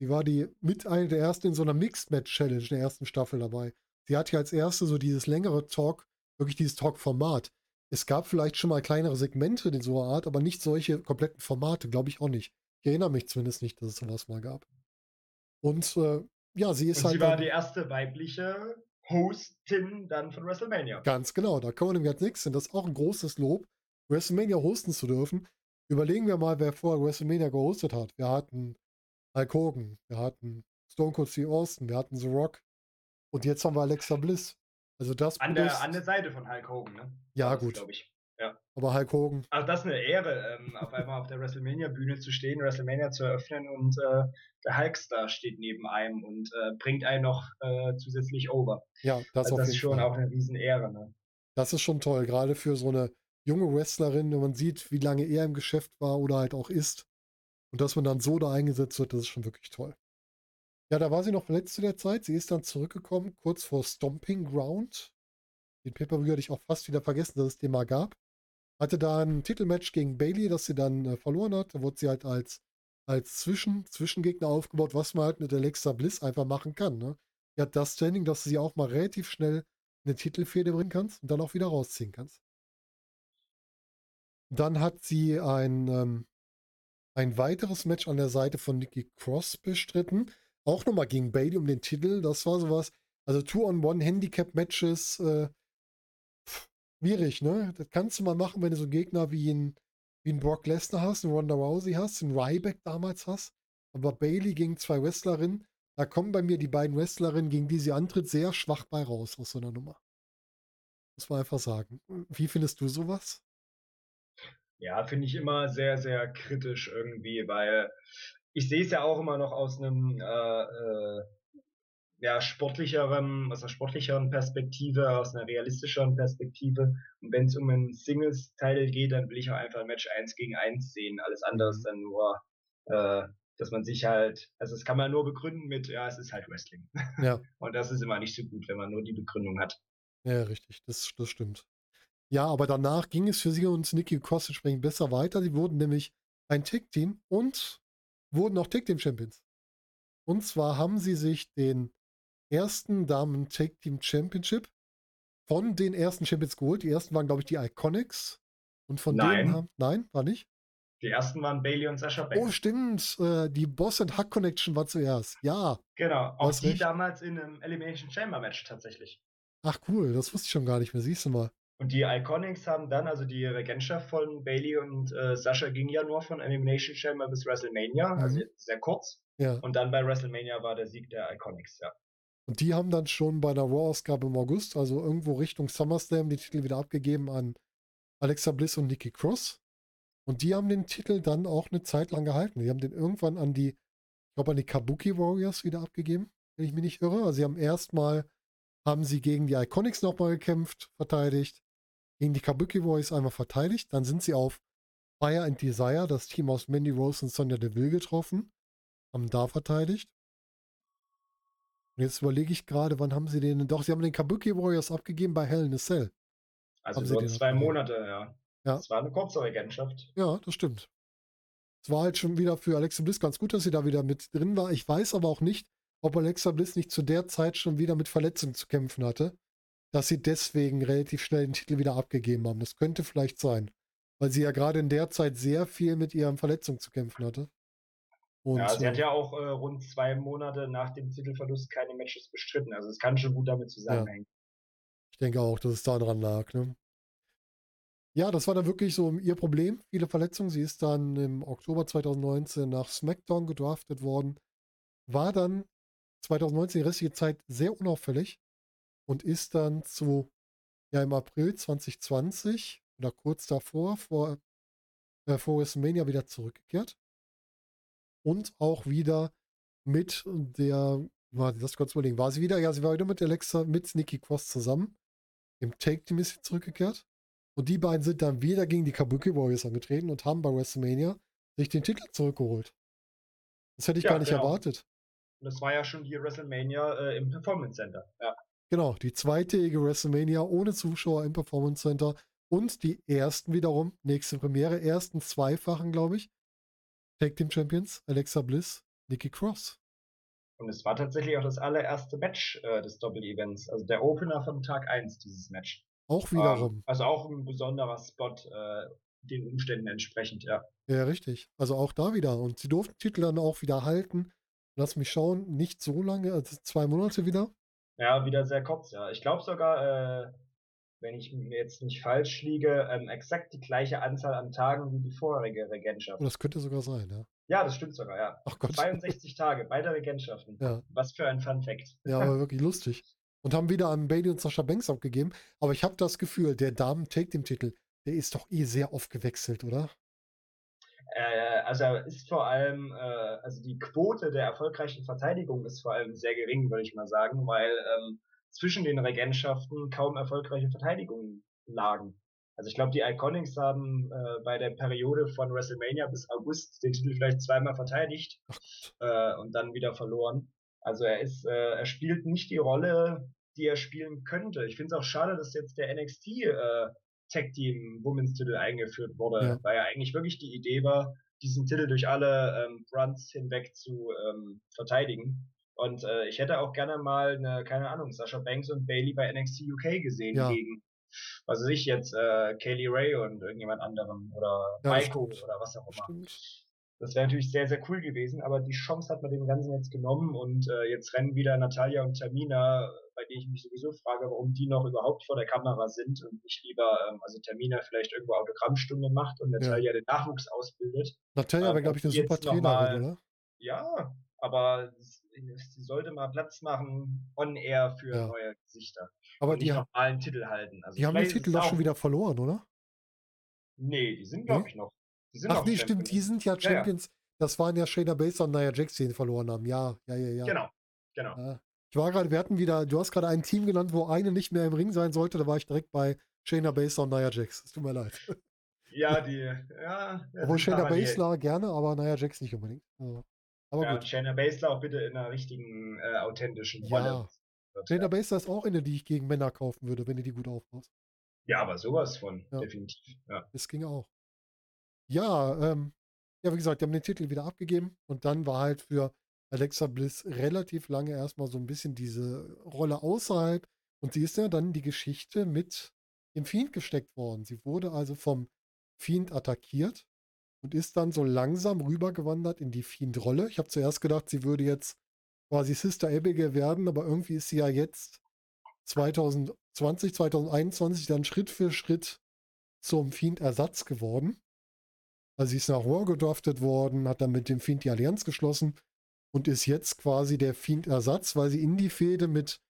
Sie war die mit einer der ersten in so einer Mixed Match Challenge in der ersten Staffel dabei. Sie hatte ja als erste so dieses längere Talk, wirklich dieses Talk-Format. Es gab vielleicht schon mal kleinere Segmente in so einer Art, aber nicht solche kompletten Formate, glaube ich auch nicht. Ich erinnere mich zumindest nicht, dass es sowas mal gab. Und äh, ja, sie ist Und halt sie war die erste weibliche Hostin dann von WrestleMania. Ganz genau, da kann man nämlich nichts. Und das ist auch ein großes Lob, WrestleMania hosten zu dürfen. Überlegen wir mal, wer vorher WrestleMania gehostet hat. Wir hatten Hulk Hogan, wir hatten Stone Cold Steve Austin, wir hatten The Rock und jetzt haben wir Alexa Bliss. Also das An der, an der Seite von Hulk Hogan, ne? Ja, gut. ich. aber Hulk Hogan, Also das ist eine Ehre, ähm, auf einmal auf der WrestleMania-Bühne zu stehen, WrestleMania zu eröffnen und äh, der Hulkstar steht neben einem und äh, bringt einen noch äh, zusätzlich over. ja, das Also das ist schon Fall. auch eine Riesenehre. Ne? Das ist schon toll, gerade für so eine junge Wrestlerin, wenn man sieht, wie lange er im Geschäft war oder halt auch ist. Und dass man dann so da eingesetzt wird, das ist schon wirklich toll. Ja, da war sie noch verletzt zu der Zeit. Sie ist dann zurückgekommen, kurz vor Stomping Ground. Den Pay-Per-View hatte ich auch fast wieder vergessen, dass es den mal gab. Hatte da ein Titelmatch gegen Bailey, das sie dann äh, verloren hat. Da wurde sie halt als, als Zwischen, Zwischengegner aufgebaut, was man halt mit Alexa Bliss einfach machen kann. Ne? Die hat das Standing, dass du sie auch mal relativ schnell in eine Titelfehde bringen kannst und dann auch wieder rausziehen kannst. Dann hat sie ein, ähm, ein weiteres Match an der Seite von Nikki Cross bestritten. Auch nochmal gegen Bailey um den Titel. Das war sowas. Also Two-on-One-Handicap-Matches. Äh, schwierig, ne? Das kannst du mal machen, wenn du so einen Gegner wie einen, wie einen Brock Lesnar hast, einen Ronda Rousey hast, einen Ryback damals hast. Aber Bailey gegen zwei Wrestlerinnen, da kommen bei mir die beiden Wrestlerinnen, gegen die sie antritt, sehr schwach bei raus aus so einer Nummer. Muss man einfach sagen. Wie findest du sowas? Ja, finde ich immer sehr, sehr kritisch irgendwie, weil ich sehe es ja auch immer noch aus einem äh, äh, ja, sportlicheren, aus einer sportlicheren Perspektive, aus einer realistischeren Perspektive. Und wenn es um einen Singles-Title geht, dann will ich auch einfach ein Match 1 gegen 1 sehen. Alles andere ist dann nur, äh, dass man sich halt, also das kann man nur begründen mit, ja, es ist halt Wrestling. Ja. Und das ist immer nicht so gut, wenn man nur die Begründung hat. Ja, richtig, das, das stimmt. Ja, aber danach ging es für sie und Nikki Cross entsprechend besser weiter. Sie wurden nämlich ein Tag-Team und wurden auch Tag-Team-Champions. Und zwar haben sie sich den ersten Damen Tag-Team Championship von den ersten Champions geholt. Die ersten waren, glaube ich, die Iconics. Und von Nein. denen haben. Nein, war nicht. Die ersten waren Bailey und Sasha Oh, Banks. stimmt. Äh, die Boss and Hack Connection war zuerst. Ja. genau, auch die recht. damals in einem Elimination Chamber Match tatsächlich. Ach, cool. Das wusste ich schon gar nicht mehr. Siehst du mal. Und die Iconics haben dann, also die Regentschaft von Bailey und äh, Sascha ging ja nur von Elimination Chamber bis WrestleMania, also Mhm. sehr kurz. Ja. Und dann bei WrestleMania war der Sieg der Iconics, ja. Und die haben dann schon bei der Raw-Ausgabe im August, also irgendwo Richtung SummerSlam, die Titel wieder abgegeben an Alexa Bliss und Nikki Cross. Und die haben den Titel dann auch eine Zeit lang gehalten. Die haben den irgendwann an die, ich glaube, an die Kabuki Warriors wieder abgegeben, wenn ich mich nicht irre. Also sie haben erstmal, haben sie gegen die Iconics nochmal gekämpft, verteidigt, gegen die Kabuki Warriors einmal verteidigt. Dann sind sie auf Fire and Desire, das Team aus Mandy Rose und Sonja Deville getroffen, haben da verteidigt. Und jetzt überlege ich gerade, wann haben sie den. Doch, sie haben den Kabuki Warriors abgegeben bei Hell in a Cell. Also Haben sie zwei abgegeben? Monate, ja. Ja. Das war eine kurze Regentschaft. Ja, das stimmt. Es war halt schon wieder für Alexa Bliss ganz gut, dass sie da wieder mit drin war. Ich weiß aber auch nicht, ob Alexa Bliss nicht zu der Zeit schon wieder mit Verletzungen zu kämpfen hatte, dass sie deswegen relativ schnell den Titel wieder abgegeben haben. Das könnte vielleicht sein, weil sie ja gerade in der Zeit sehr viel mit ihren Verletzungen zu kämpfen hatte. Und, ja, sie hat äh, ja auch äh, rund zwei Monate nach dem Titelverlust keine Matches bestritten. Also es kann schon gut damit zusammenhängen. Ich denke auch, dass es daran lag. Ne? Ja, das war dann wirklich so ihr Problem. Viele Verletzungen. Sie ist dann im Oktober 2019 nach SmackDown gedraftet worden. War dann 2019 die restliche Zeit sehr unauffällig und ist dann zu, ja, im April 2020 oder kurz davor, vor, äh, vor WrestleMania wieder zurückgekehrt. Und auch wieder mit der, warte, das kurz überlegen, war sie wieder? Ja, sie war wieder mit Alexa, mit Nikki Cross zusammen. Im Take-Team ist sie zurückgekehrt. Und die beiden sind dann wieder gegen die Kabuki Warriors angetreten und haben bei WrestleMania sich den Titel zurückgeholt. Das hätte ich ja, gar nicht genau. erwartet. das war ja schon die WrestleMania äh, im Performance Center. Ja. Genau, die zweitägige WrestleMania ohne Zuschauer im Performance Center und die ersten wiederum, nächste Premiere, ersten zweifachen, glaube ich, Tag Team Champions, Alexa Bliss, Nikki Cross. Und es war tatsächlich auch das allererste Match äh, des Doppel-Events, also der Opener von Tag 1 dieses Match. Auch wiederum. Ähm, also auch ein besonderer Spot, äh, den Umständen entsprechend, ja. Ja, richtig. Also auch da wieder. Und sie durften Titel dann auch wieder halten. Lass mich schauen, nicht so lange, also zwei Monate wieder. Ja, wieder sehr kurz, ja. Ich glaube sogar, äh, wenn ich mir jetzt nicht falsch liege, ähm, exakt die gleiche Anzahl an Tagen wie die vorherige Regentschaft. Das könnte sogar sein, ja. Ja, das stimmt sogar, ja. Ach Gott. 62 Tage, beide Regentschaften. Ja. Was für ein Fun Fact. Ja, aber wirklich lustig. Und haben wieder an Bailey und Sascha Banks abgegeben. Aber ich habe das Gefühl, der Damen take dem Titel, der ist doch eh sehr oft gewechselt, oder? Äh, also ist vor allem, äh, also die Quote der erfolgreichen Verteidigung ist vor allem sehr gering, würde ich mal sagen, weil ähm, zwischen den Regentschaften kaum erfolgreiche Verteidigungen lagen. Also ich glaube, die Iconics haben äh, bei der Periode von WrestleMania bis August den Titel vielleicht zweimal verteidigt äh, und dann wieder verloren. Also er ist, äh, er spielt nicht die Rolle, die er spielen könnte. Ich finde es auch schade, dass jetzt der NXT äh, Tag Team Women's Titel eingeführt wurde, ja. weil ja eigentlich wirklich die Idee war, diesen Titel durch alle ähm, Brands hinweg zu ähm, verteidigen. Und äh, ich hätte auch gerne mal eine, keine Ahnung, Sascha Banks und Bailey bei NXT UK gesehen ja. gegen, was weiß ich jetzt, äh, Kaylee Ray und irgendjemand anderem oder ja, Maiko oder was auch immer. Stimmt. Das wäre natürlich sehr, sehr cool gewesen, aber die Chance hat man dem Ganzen jetzt genommen und äh, jetzt rennen wieder Natalia und Tamina, bei denen ich mich sowieso frage, warum die noch überhaupt vor der Kamera sind und nicht lieber, ähm, also Tamina vielleicht irgendwo Autogrammstunden macht und Natalia ja. den Nachwuchs ausbildet. Natalia ähm, wäre, glaube ich, eine super Trainerin, oder? Ja, aber sie sollte mal Platz machen on-air für ja. neue Gesichter. Aber die haben einen Titel halten. Also die haben den Titel doch schon wieder verloren, oder? Nee, die sind, glaube hm? ich, noch. Ach nee, stimmt, die sind ja Champions. Ja, ja. Das waren ja Shayna Baszler und Nia Jax, die ihn verloren haben. Ja, ja, ja, ja. Genau, genau. Ich war gerade, wir hatten wieder, du hast gerade ein Team genannt, wo eine nicht mehr im Ring sein sollte. Da war ich direkt bei Shayna Baszler und Nia Jax. Es tut mir leid. Ja, die, ja. Obwohl Shayna Baszler gerne, aber Nia Jax nicht unbedingt. Also, aber ja, gut. Shayna Baszler auch bitte in einer richtigen, äh, authentischen Rolle. Ja. Shayna Baszler ist auch eine, die ich gegen Männer kaufen würde, wenn du die gut aufbaust. Ja, aber sowas von, ja. definitiv. Ja. Das ging auch. Ja, ähm, ja, wie gesagt, die haben den Titel wieder abgegeben und dann war halt für Alexa Bliss relativ lange erstmal so ein bisschen diese Rolle außerhalb und sie ist ja dann die Geschichte mit dem Fiend gesteckt worden. Sie wurde also vom Fiend attackiert und ist dann so langsam rübergewandert in die Fiend-Rolle. Ich habe zuerst gedacht, sie würde jetzt quasi Sister Abigail werden, aber irgendwie ist sie ja jetzt 2020, 2021 dann Schritt für Schritt zum Fiend-Ersatz geworden. Also sie ist nach Raw gedraftet worden, hat dann mit dem Fiend die Allianz geschlossen und ist jetzt quasi der Fiend-Ersatz, weil sie in die Fehde mit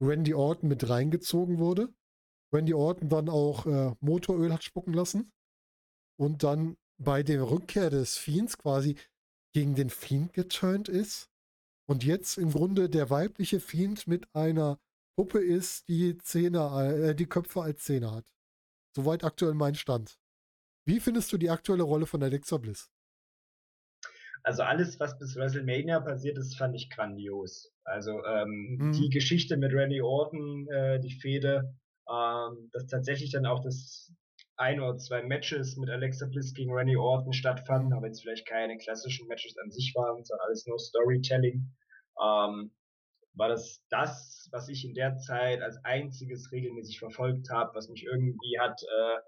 Randy Orton mit reingezogen wurde. Randy Orton dann auch äh, Motoröl hat spucken lassen und dann bei der Rückkehr des Fiends quasi gegen den Fiend geturnt ist und jetzt im Grunde der weibliche Fiend mit einer Puppe ist, die Zähne, äh, die Köpfe als Zähne hat. Soweit aktuell mein Stand. Wie findest du die aktuelle Rolle von Alexa Bliss? Also alles, was bis WrestleMania passiert ist, fand ich grandios. Also ähm, hm. die Geschichte mit Randy Orton, äh, die Fehde, ähm, dass tatsächlich dann auch das ein oder zwei Matches mit Alexa Bliss gegen Randy Orton stattfanden, aber jetzt vielleicht keine klassischen Matches an sich waren, sondern alles nur Storytelling, ähm, war das das, was ich in der Zeit als einziges regelmäßig verfolgt habe, was mich irgendwie hat äh,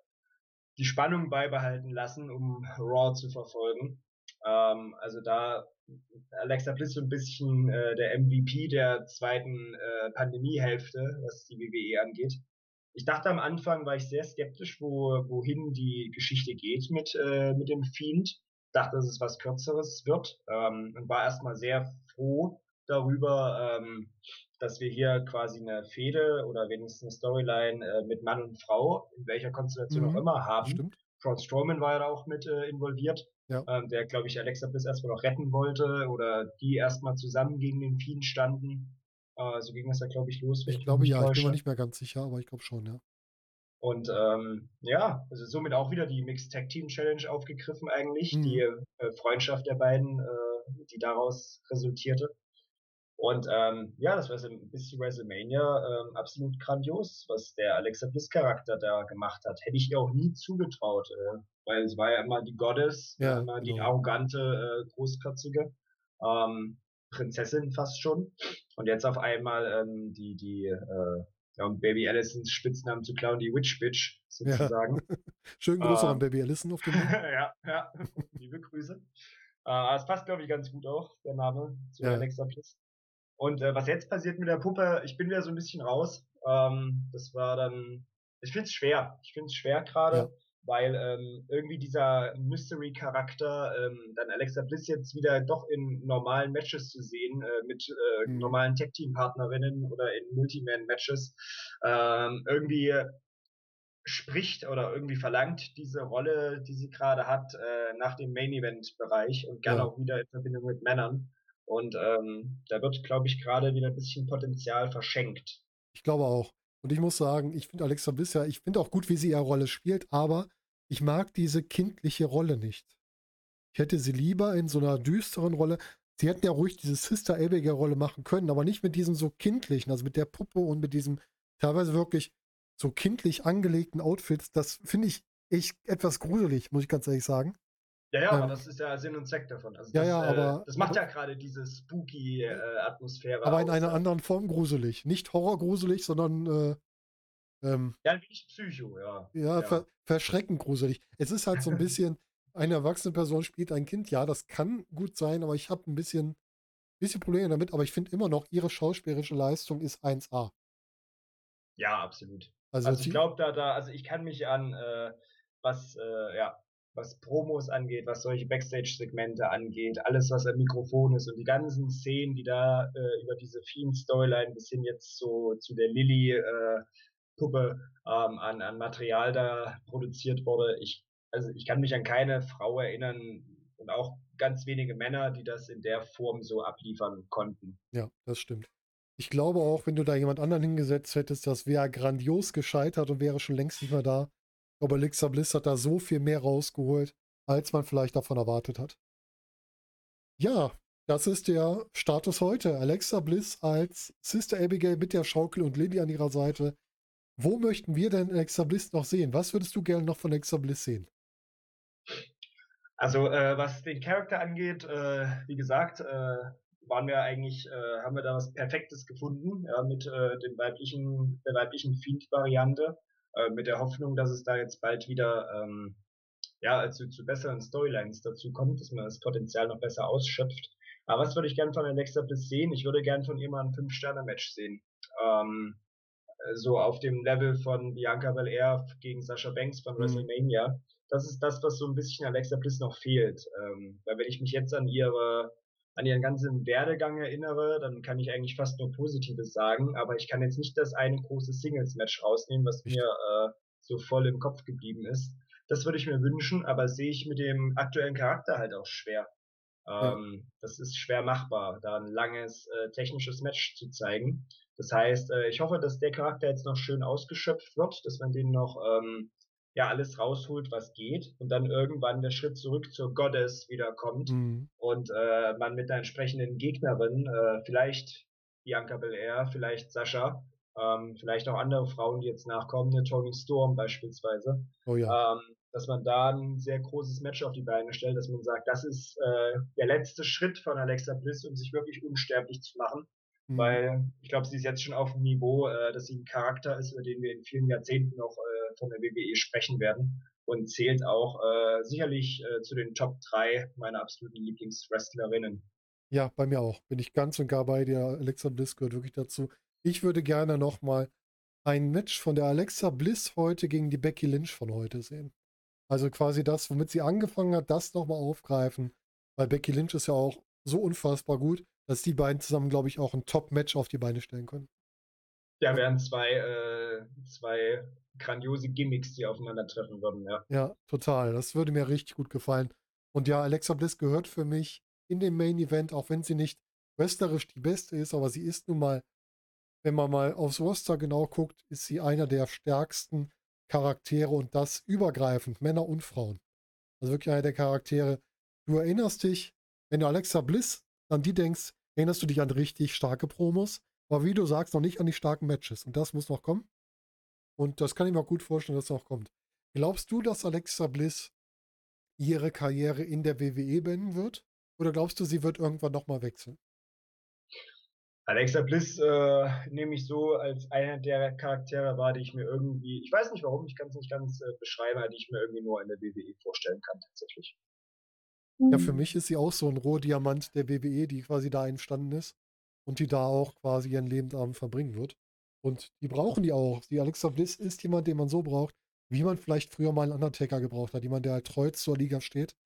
die Spannung beibehalten lassen, um Raw zu verfolgen. Ähm, also da Alexa Bliss so ein bisschen äh, der MVP der zweiten äh, Pandemiehälfte, was die WWE angeht. ich dachte am Anfang, war ich sehr skeptisch, wo, wohin die Geschichte geht mit, äh, mit dem Fiend. Dachte, dass es was Kürzeres wird ähm, und war erstmal sehr froh darüber, ähm, dass wir hier quasi eine Fehde oder wenigstens eine Storyline äh, mit Mann und Frau, in welcher Konstellation mhm, auch immer haben. Stimmt. Braun Strowman war ja da auch mit äh, involviert, ja. ähm, der, glaube ich, Alexa Bliss erstmal noch retten wollte oder die erstmal zusammen gegen den Fiend standen. Äh, so ging es ja, glaube ich, los. Ich glaube ja, ich bin mir nicht mehr ganz sicher, aber ich glaube schon, ja. Und ähm, ja, also somit auch wieder die Mixed Tag Team Challenge aufgegriffen eigentlich, mhm. die äh, Freundschaft der beiden, äh, die daraus resultierte. Und ähm, ja, das war bis zu WrestleMania ähm, absolut grandios, was der Alexa Bliss Charakter da gemacht hat. Hätte ich ihr auch nie zugetraut, äh, weil es war ja immer die Goddess, ja, immer die genau. arrogante, äh, großköpfige ähm, Prinzessin fast schon. Und jetzt auf einmal ähm, die, die, äh, ja, um Baby Allisons Spitznamen zu klauen, die Witch Bitch sozusagen. Ja. Schönen Gruß ähm, an Baby Allison auf dem Ja, ja, liebe Grüße. Äh, es passt, glaube ich, ganz gut auch, der Name zu ja. Alexa Bliss. Und äh, was jetzt passiert mit der Puppe, ich bin wieder so ein bisschen raus. Ähm, das war dann, ich finde es schwer. Ich finde es schwer gerade, ja. Weil ähm, irgendwie dieser Mystery-Charakter, ähm, dann Alexa Bliss jetzt wieder doch in normalen Matches zu sehen, äh, mit äh, mhm. normalen Tag-Team-Partnerinnen oder in Multiman-Matches, ähm, irgendwie spricht oder irgendwie verlangt diese Rolle, die sie gerade hat, äh, nach dem Main-Event-Bereich und gerne ja. auch wieder in Verbindung mit Männern. Und ähm, da wird, glaube ich, gerade wieder ein bisschen Potenzial verschenkt. Ich glaube auch. Und ich muss sagen, ich finde Alexa Bliss ja, ich finde auch gut, wie sie ihre Rolle spielt, aber ich mag diese kindliche Rolle nicht. Ich hätte sie lieber in so einer düsteren Rolle. Sie hätten ja ruhig diese Sister Abigail Rolle machen können, aber nicht mit diesem so kindlichen, also mit der Puppe und mit diesem teilweise wirklich so kindlich angelegten Outfits. Das finde ich echt etwas gruselig, muss ich ganz ehrlich sagen. Ja, ja, ähm, aber das ist ja Sinn und Zweck davon. Also ja, das, ja, aber, äh, das macht ja gerade diese spooky äh, Atmosphäre. Aber in einer anderen Form gruselig. Nicht horrorgruselig, sondern äh, ähm, ja, ein wenig Psycho, ja. Ja, ja. Ver verschreckend gruselig. Es ist halt so ein bisschen, eine erwachsene Person spielt ein Kind. Ja, das kann gut sein, aber ich habe ein bisschen, bisschen Probleme damit. Aber ich finde immer noch, ihre schauspielerische Leistung ist 1A. Ja, absolut. Also, also ich glaube, da, da, also ich kann mich an, äh, was, äh, ja, was Promos angeht, was solche Backstage-Segmente angeht, alles, was am Mikrofon ist und die ganzen Szenen, die da äh, über diese Fiend-Storyline bis hin jetzt so zu der Lilly-Puppe äh, ähm, an, an Material da produziert wurde. Ich, also ich kann mich an keine Frau erinnern und auch ganz wenige Männer, die das in der Form so abliefern konnten. Ja, das stimmt. Ich glaube auch, wenn du da jemand anderen hingesetzt hättest, das wäre grandios gescheitert und wäre schon längst nicht mehr da. Aber Alexa Bliss hat da so viel mehr rausgeholt, als man vielleicht davon erwartet hat. Ja, das ist der Status heute. Alexa Bliss als Sister Abigail mit der Schaukel und Lily an ihrer Seite. Wo möchten wir denn Alexa Bliss noch sehen? Was würdest du gerne noch von Alexa Bliss sehen? Also äh, was den Charakter angeht, äh, wie gesagt, äh, waren wir eigentlich, äh, haben wir da was Perfektes gefunden ja, mit äh, dem weiblichen, der weiblichen Fiend-Variante. Äh, mit der Hoffnung, dass es da jetzt bald wieder ähm, ja, also zu besseren Storylines dazu kommt, dass man das Potenzial noch besser ausschöpft. Aber was würde ich gern von Alexa Bliss sehen? Ich würde gern von ihr mal ein Fünf-Sterne-Match sehen. Ähm, so auf dem Level von Bianca Belair gegen Sasha Banks von mhm. WrestleMania. Das ist das, was so ein bisschen Alexa Bliss noch fehlt. Ähm, weil wenn ich mich jetzt an ihre an ihren ganzen Werdegang erinnere, dann kann ich eigentlich fast nur Positives sagen, aber ich kann jetzt nicht das eine große Singles-Match rausnehmen, was mir äh, so voll im Kopf geblieben ist. Das würde ich mir wünschen, aber sehe ich mit dem aktuellen Charakter halt auch schwer. Ähm, ja. Das ist schwer machbar, da ein langes äh, technisches Match zu zeigen. Das heißt, äh, ich hoffe, dass der Charakter jetzt noch schön ausgeschöpft wird, dass man den noch ähm, ja alles rausholt, was geht und dann irgendwann der Schritt zurück zur Goddess wiederkommt mhm. und äh, man mit der entsprechenden Gegnerin, äh, vielleicht Bianca Belair, vielleicht Sascha, ähm, vielleicht auch andere Frauen, die jetzt nachkommen, eine Tony Storm beispielsweise, oh ja. ähm, dass man da ein sehr großes Match auf die Beine stellt, dass man sagt, das ist äh, der letzte Schritt von Alexa Bliss, um sich wirklich unsterblich zu machen. Mhm. Weil ich glaube, sie ist jetzt schon auf dem Niveau, äh, dass sie ein Charakter ist, über den wir in vielen Jahrzehnten noch äh, von der WWE sprechen werden und zählt auch äh, sicherlich äh, zu den Top 3 meiner absoluten Lieblingswrestlerinnen. Ja, bei mir auch. Bin ich ganz und gar bei dir. Alexa Bliss gehört wirklich dazu. Ich würde gerne nochmal ein Match von der Alexa Bliss heute gegen die Becky Lynch von heute sehen. Also quasi das, womit sie angefangen hat, das nochmal aufgreifen. Weil Becky Lynch ist ja auch so unfassbar gut, dass die beiden zusammen, glaube ich, auch ein Top-Match auf die Beine stellen können. Ja, wären zwei, äh, zwei grandiose Gimmicks, die aufeinandertreffen würden, ja. Ja, total. Das würde mir richtig gut gefallen. Und ja, Alexa Bliss gehört für mich in dem Main Event, auch wenn sie nicht wrestlerisch die beste ist, aber sie ist nun mal, wenn man mal aufs Roster genau guckt, ist sie einer der stärksten Charaktere und das übergreifend, Männer und Frauen. Also wirklich einer der Charaktere. Du erinnerst dich, wenn du Alexa Bliss an die denkst, erinnerst du dich an richtig starke Promos, aber wie du sagst, noch nicht an die starken Matches. Und das muss noch kommen. Und das kann ich mir auch gut vorstellen, dass es noch kommt. Glaubst du, dass Alexa Bliss ihre Karriere in der WWE beenden wird? Oder glaubst du, sie wird irgendwann nochmal wechseln? Alexa Bliss äh, nehme ich so als einer der Charaktere wahr, die ich mir irgendwie, ich weiß nicht warum, ich kann es nicht ganz äh, beschreiben, die ich mir irgendwie nur in der WWE vorstellen kann, tatsächlich. Ja, für mich ist sie auch so ein Rohdiamant der WWE, die quasi da entstanden ist und die da auch quasi ihren Lebensabend verbringen wird. Und die brauchen die auch. Die Alexa Bliss ist jemand, den man so braucht, wie man vielleicht früher mal einen Undertaker gebraucht hat. Jemand, der halt treu zur Liga steht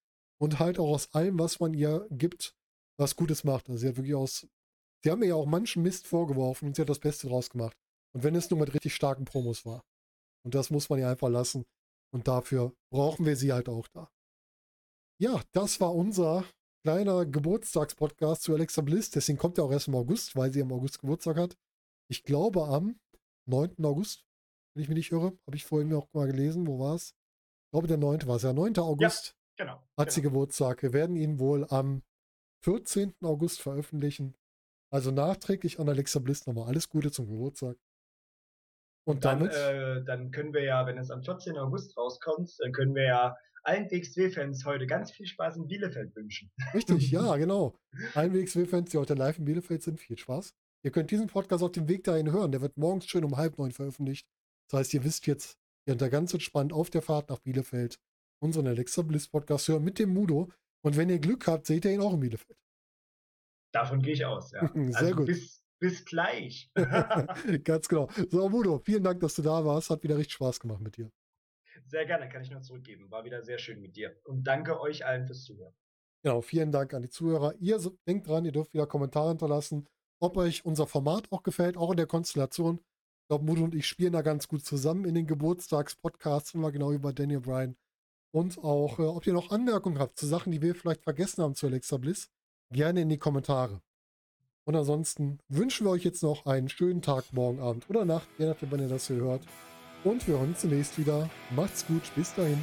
und halt auch aus allem, was man ihr gibt, was Gutes macht. Also sie hat wirklich aus, sie haben mir ja auch manchen Mist vorgeworfen und sie hat das Beste draus gemacht. Und wenn es nur mit richtig starken Promos war. Und das muss man ihr einfach lassen. Und dafür brauchen wir sie halt auch da. Ja, das war unser kleiner Geburtstagspodcast zu Alexa Bliss. Deswegen kommt er auch erst im August, weil sie im August Geburtstag hat. Ich glaube am 9. August, wenn ich mich nicht irre, habe ich vorhin auch mal gelesen. Wo war es? Ich glaube, der 9. war es ja. 9. August ja, genau, hat genau. sie Geburtstag. Wir werden ihn wohl am 14. August veröffentlichen. Also nachträglich an Alexa Bliss nochmal alles Gute zum Geburtstag. Und, dann, damit? Äh, dann können wir ja, wenn es am 14. August rauskommt, dann können wir ja allen WXW-Fans heute ganz viel Spaß in Bielefeld wünschen. Richtig, ja, genau. Allen WXW-Fans, die heute live in Bielefeld sind, viel Spaß. Ihr könnt diesen Podcast auf dem Weg dahin hören. Der wird morgens schön um halb neun veröffentlicht. Das heißt, ihr wisst jetzt, ihr könnt da ganz entspannt auf der Fahrt nach Bielefeld unseren Alexa Bliss Podcast hören mit dem Mudo. Und wenn ihr Glück habt, seht ihr ihn auch in Bielefeld. Davon gehe ich aus, ja. Sehr also gut. Bis, bis gleich. Ganz genau. So, Mudo, vielen Dank, dass du da warst. Hat wieder richtig Spaß gemacht mit dir. Sehr gerne, kann ich nur zurückgeben. War wieder sehr schön mit dir. Und danke euch allen fürs Zuhören. Genau, vielen Dank an die Zuhörer. Ihr denkt dran, ihr dürft wieder Kommentare hinterlassen, ob euch unser Format auch gefällt, auch in der Konstellation. Ich glaube, Mudo und ich spielen da ganz gut zusammen in den Geburtstagspodcasts, immer genau über Daniel Bryan. Und auch, äh, ob ihr noch Anmerkungen habt zu Sachen, die wir vielleicht vergessen haben zu Alexa Bliss, gerne in die Kommentare. Und ansonsten wünschen wir euch jetzt noch einen schönen Tag, morgen Abend oder Nacht, je nachdem, wann ihr das hier hört. Und wir hören uns zunächst wieder. Macht's gut, bis dahin.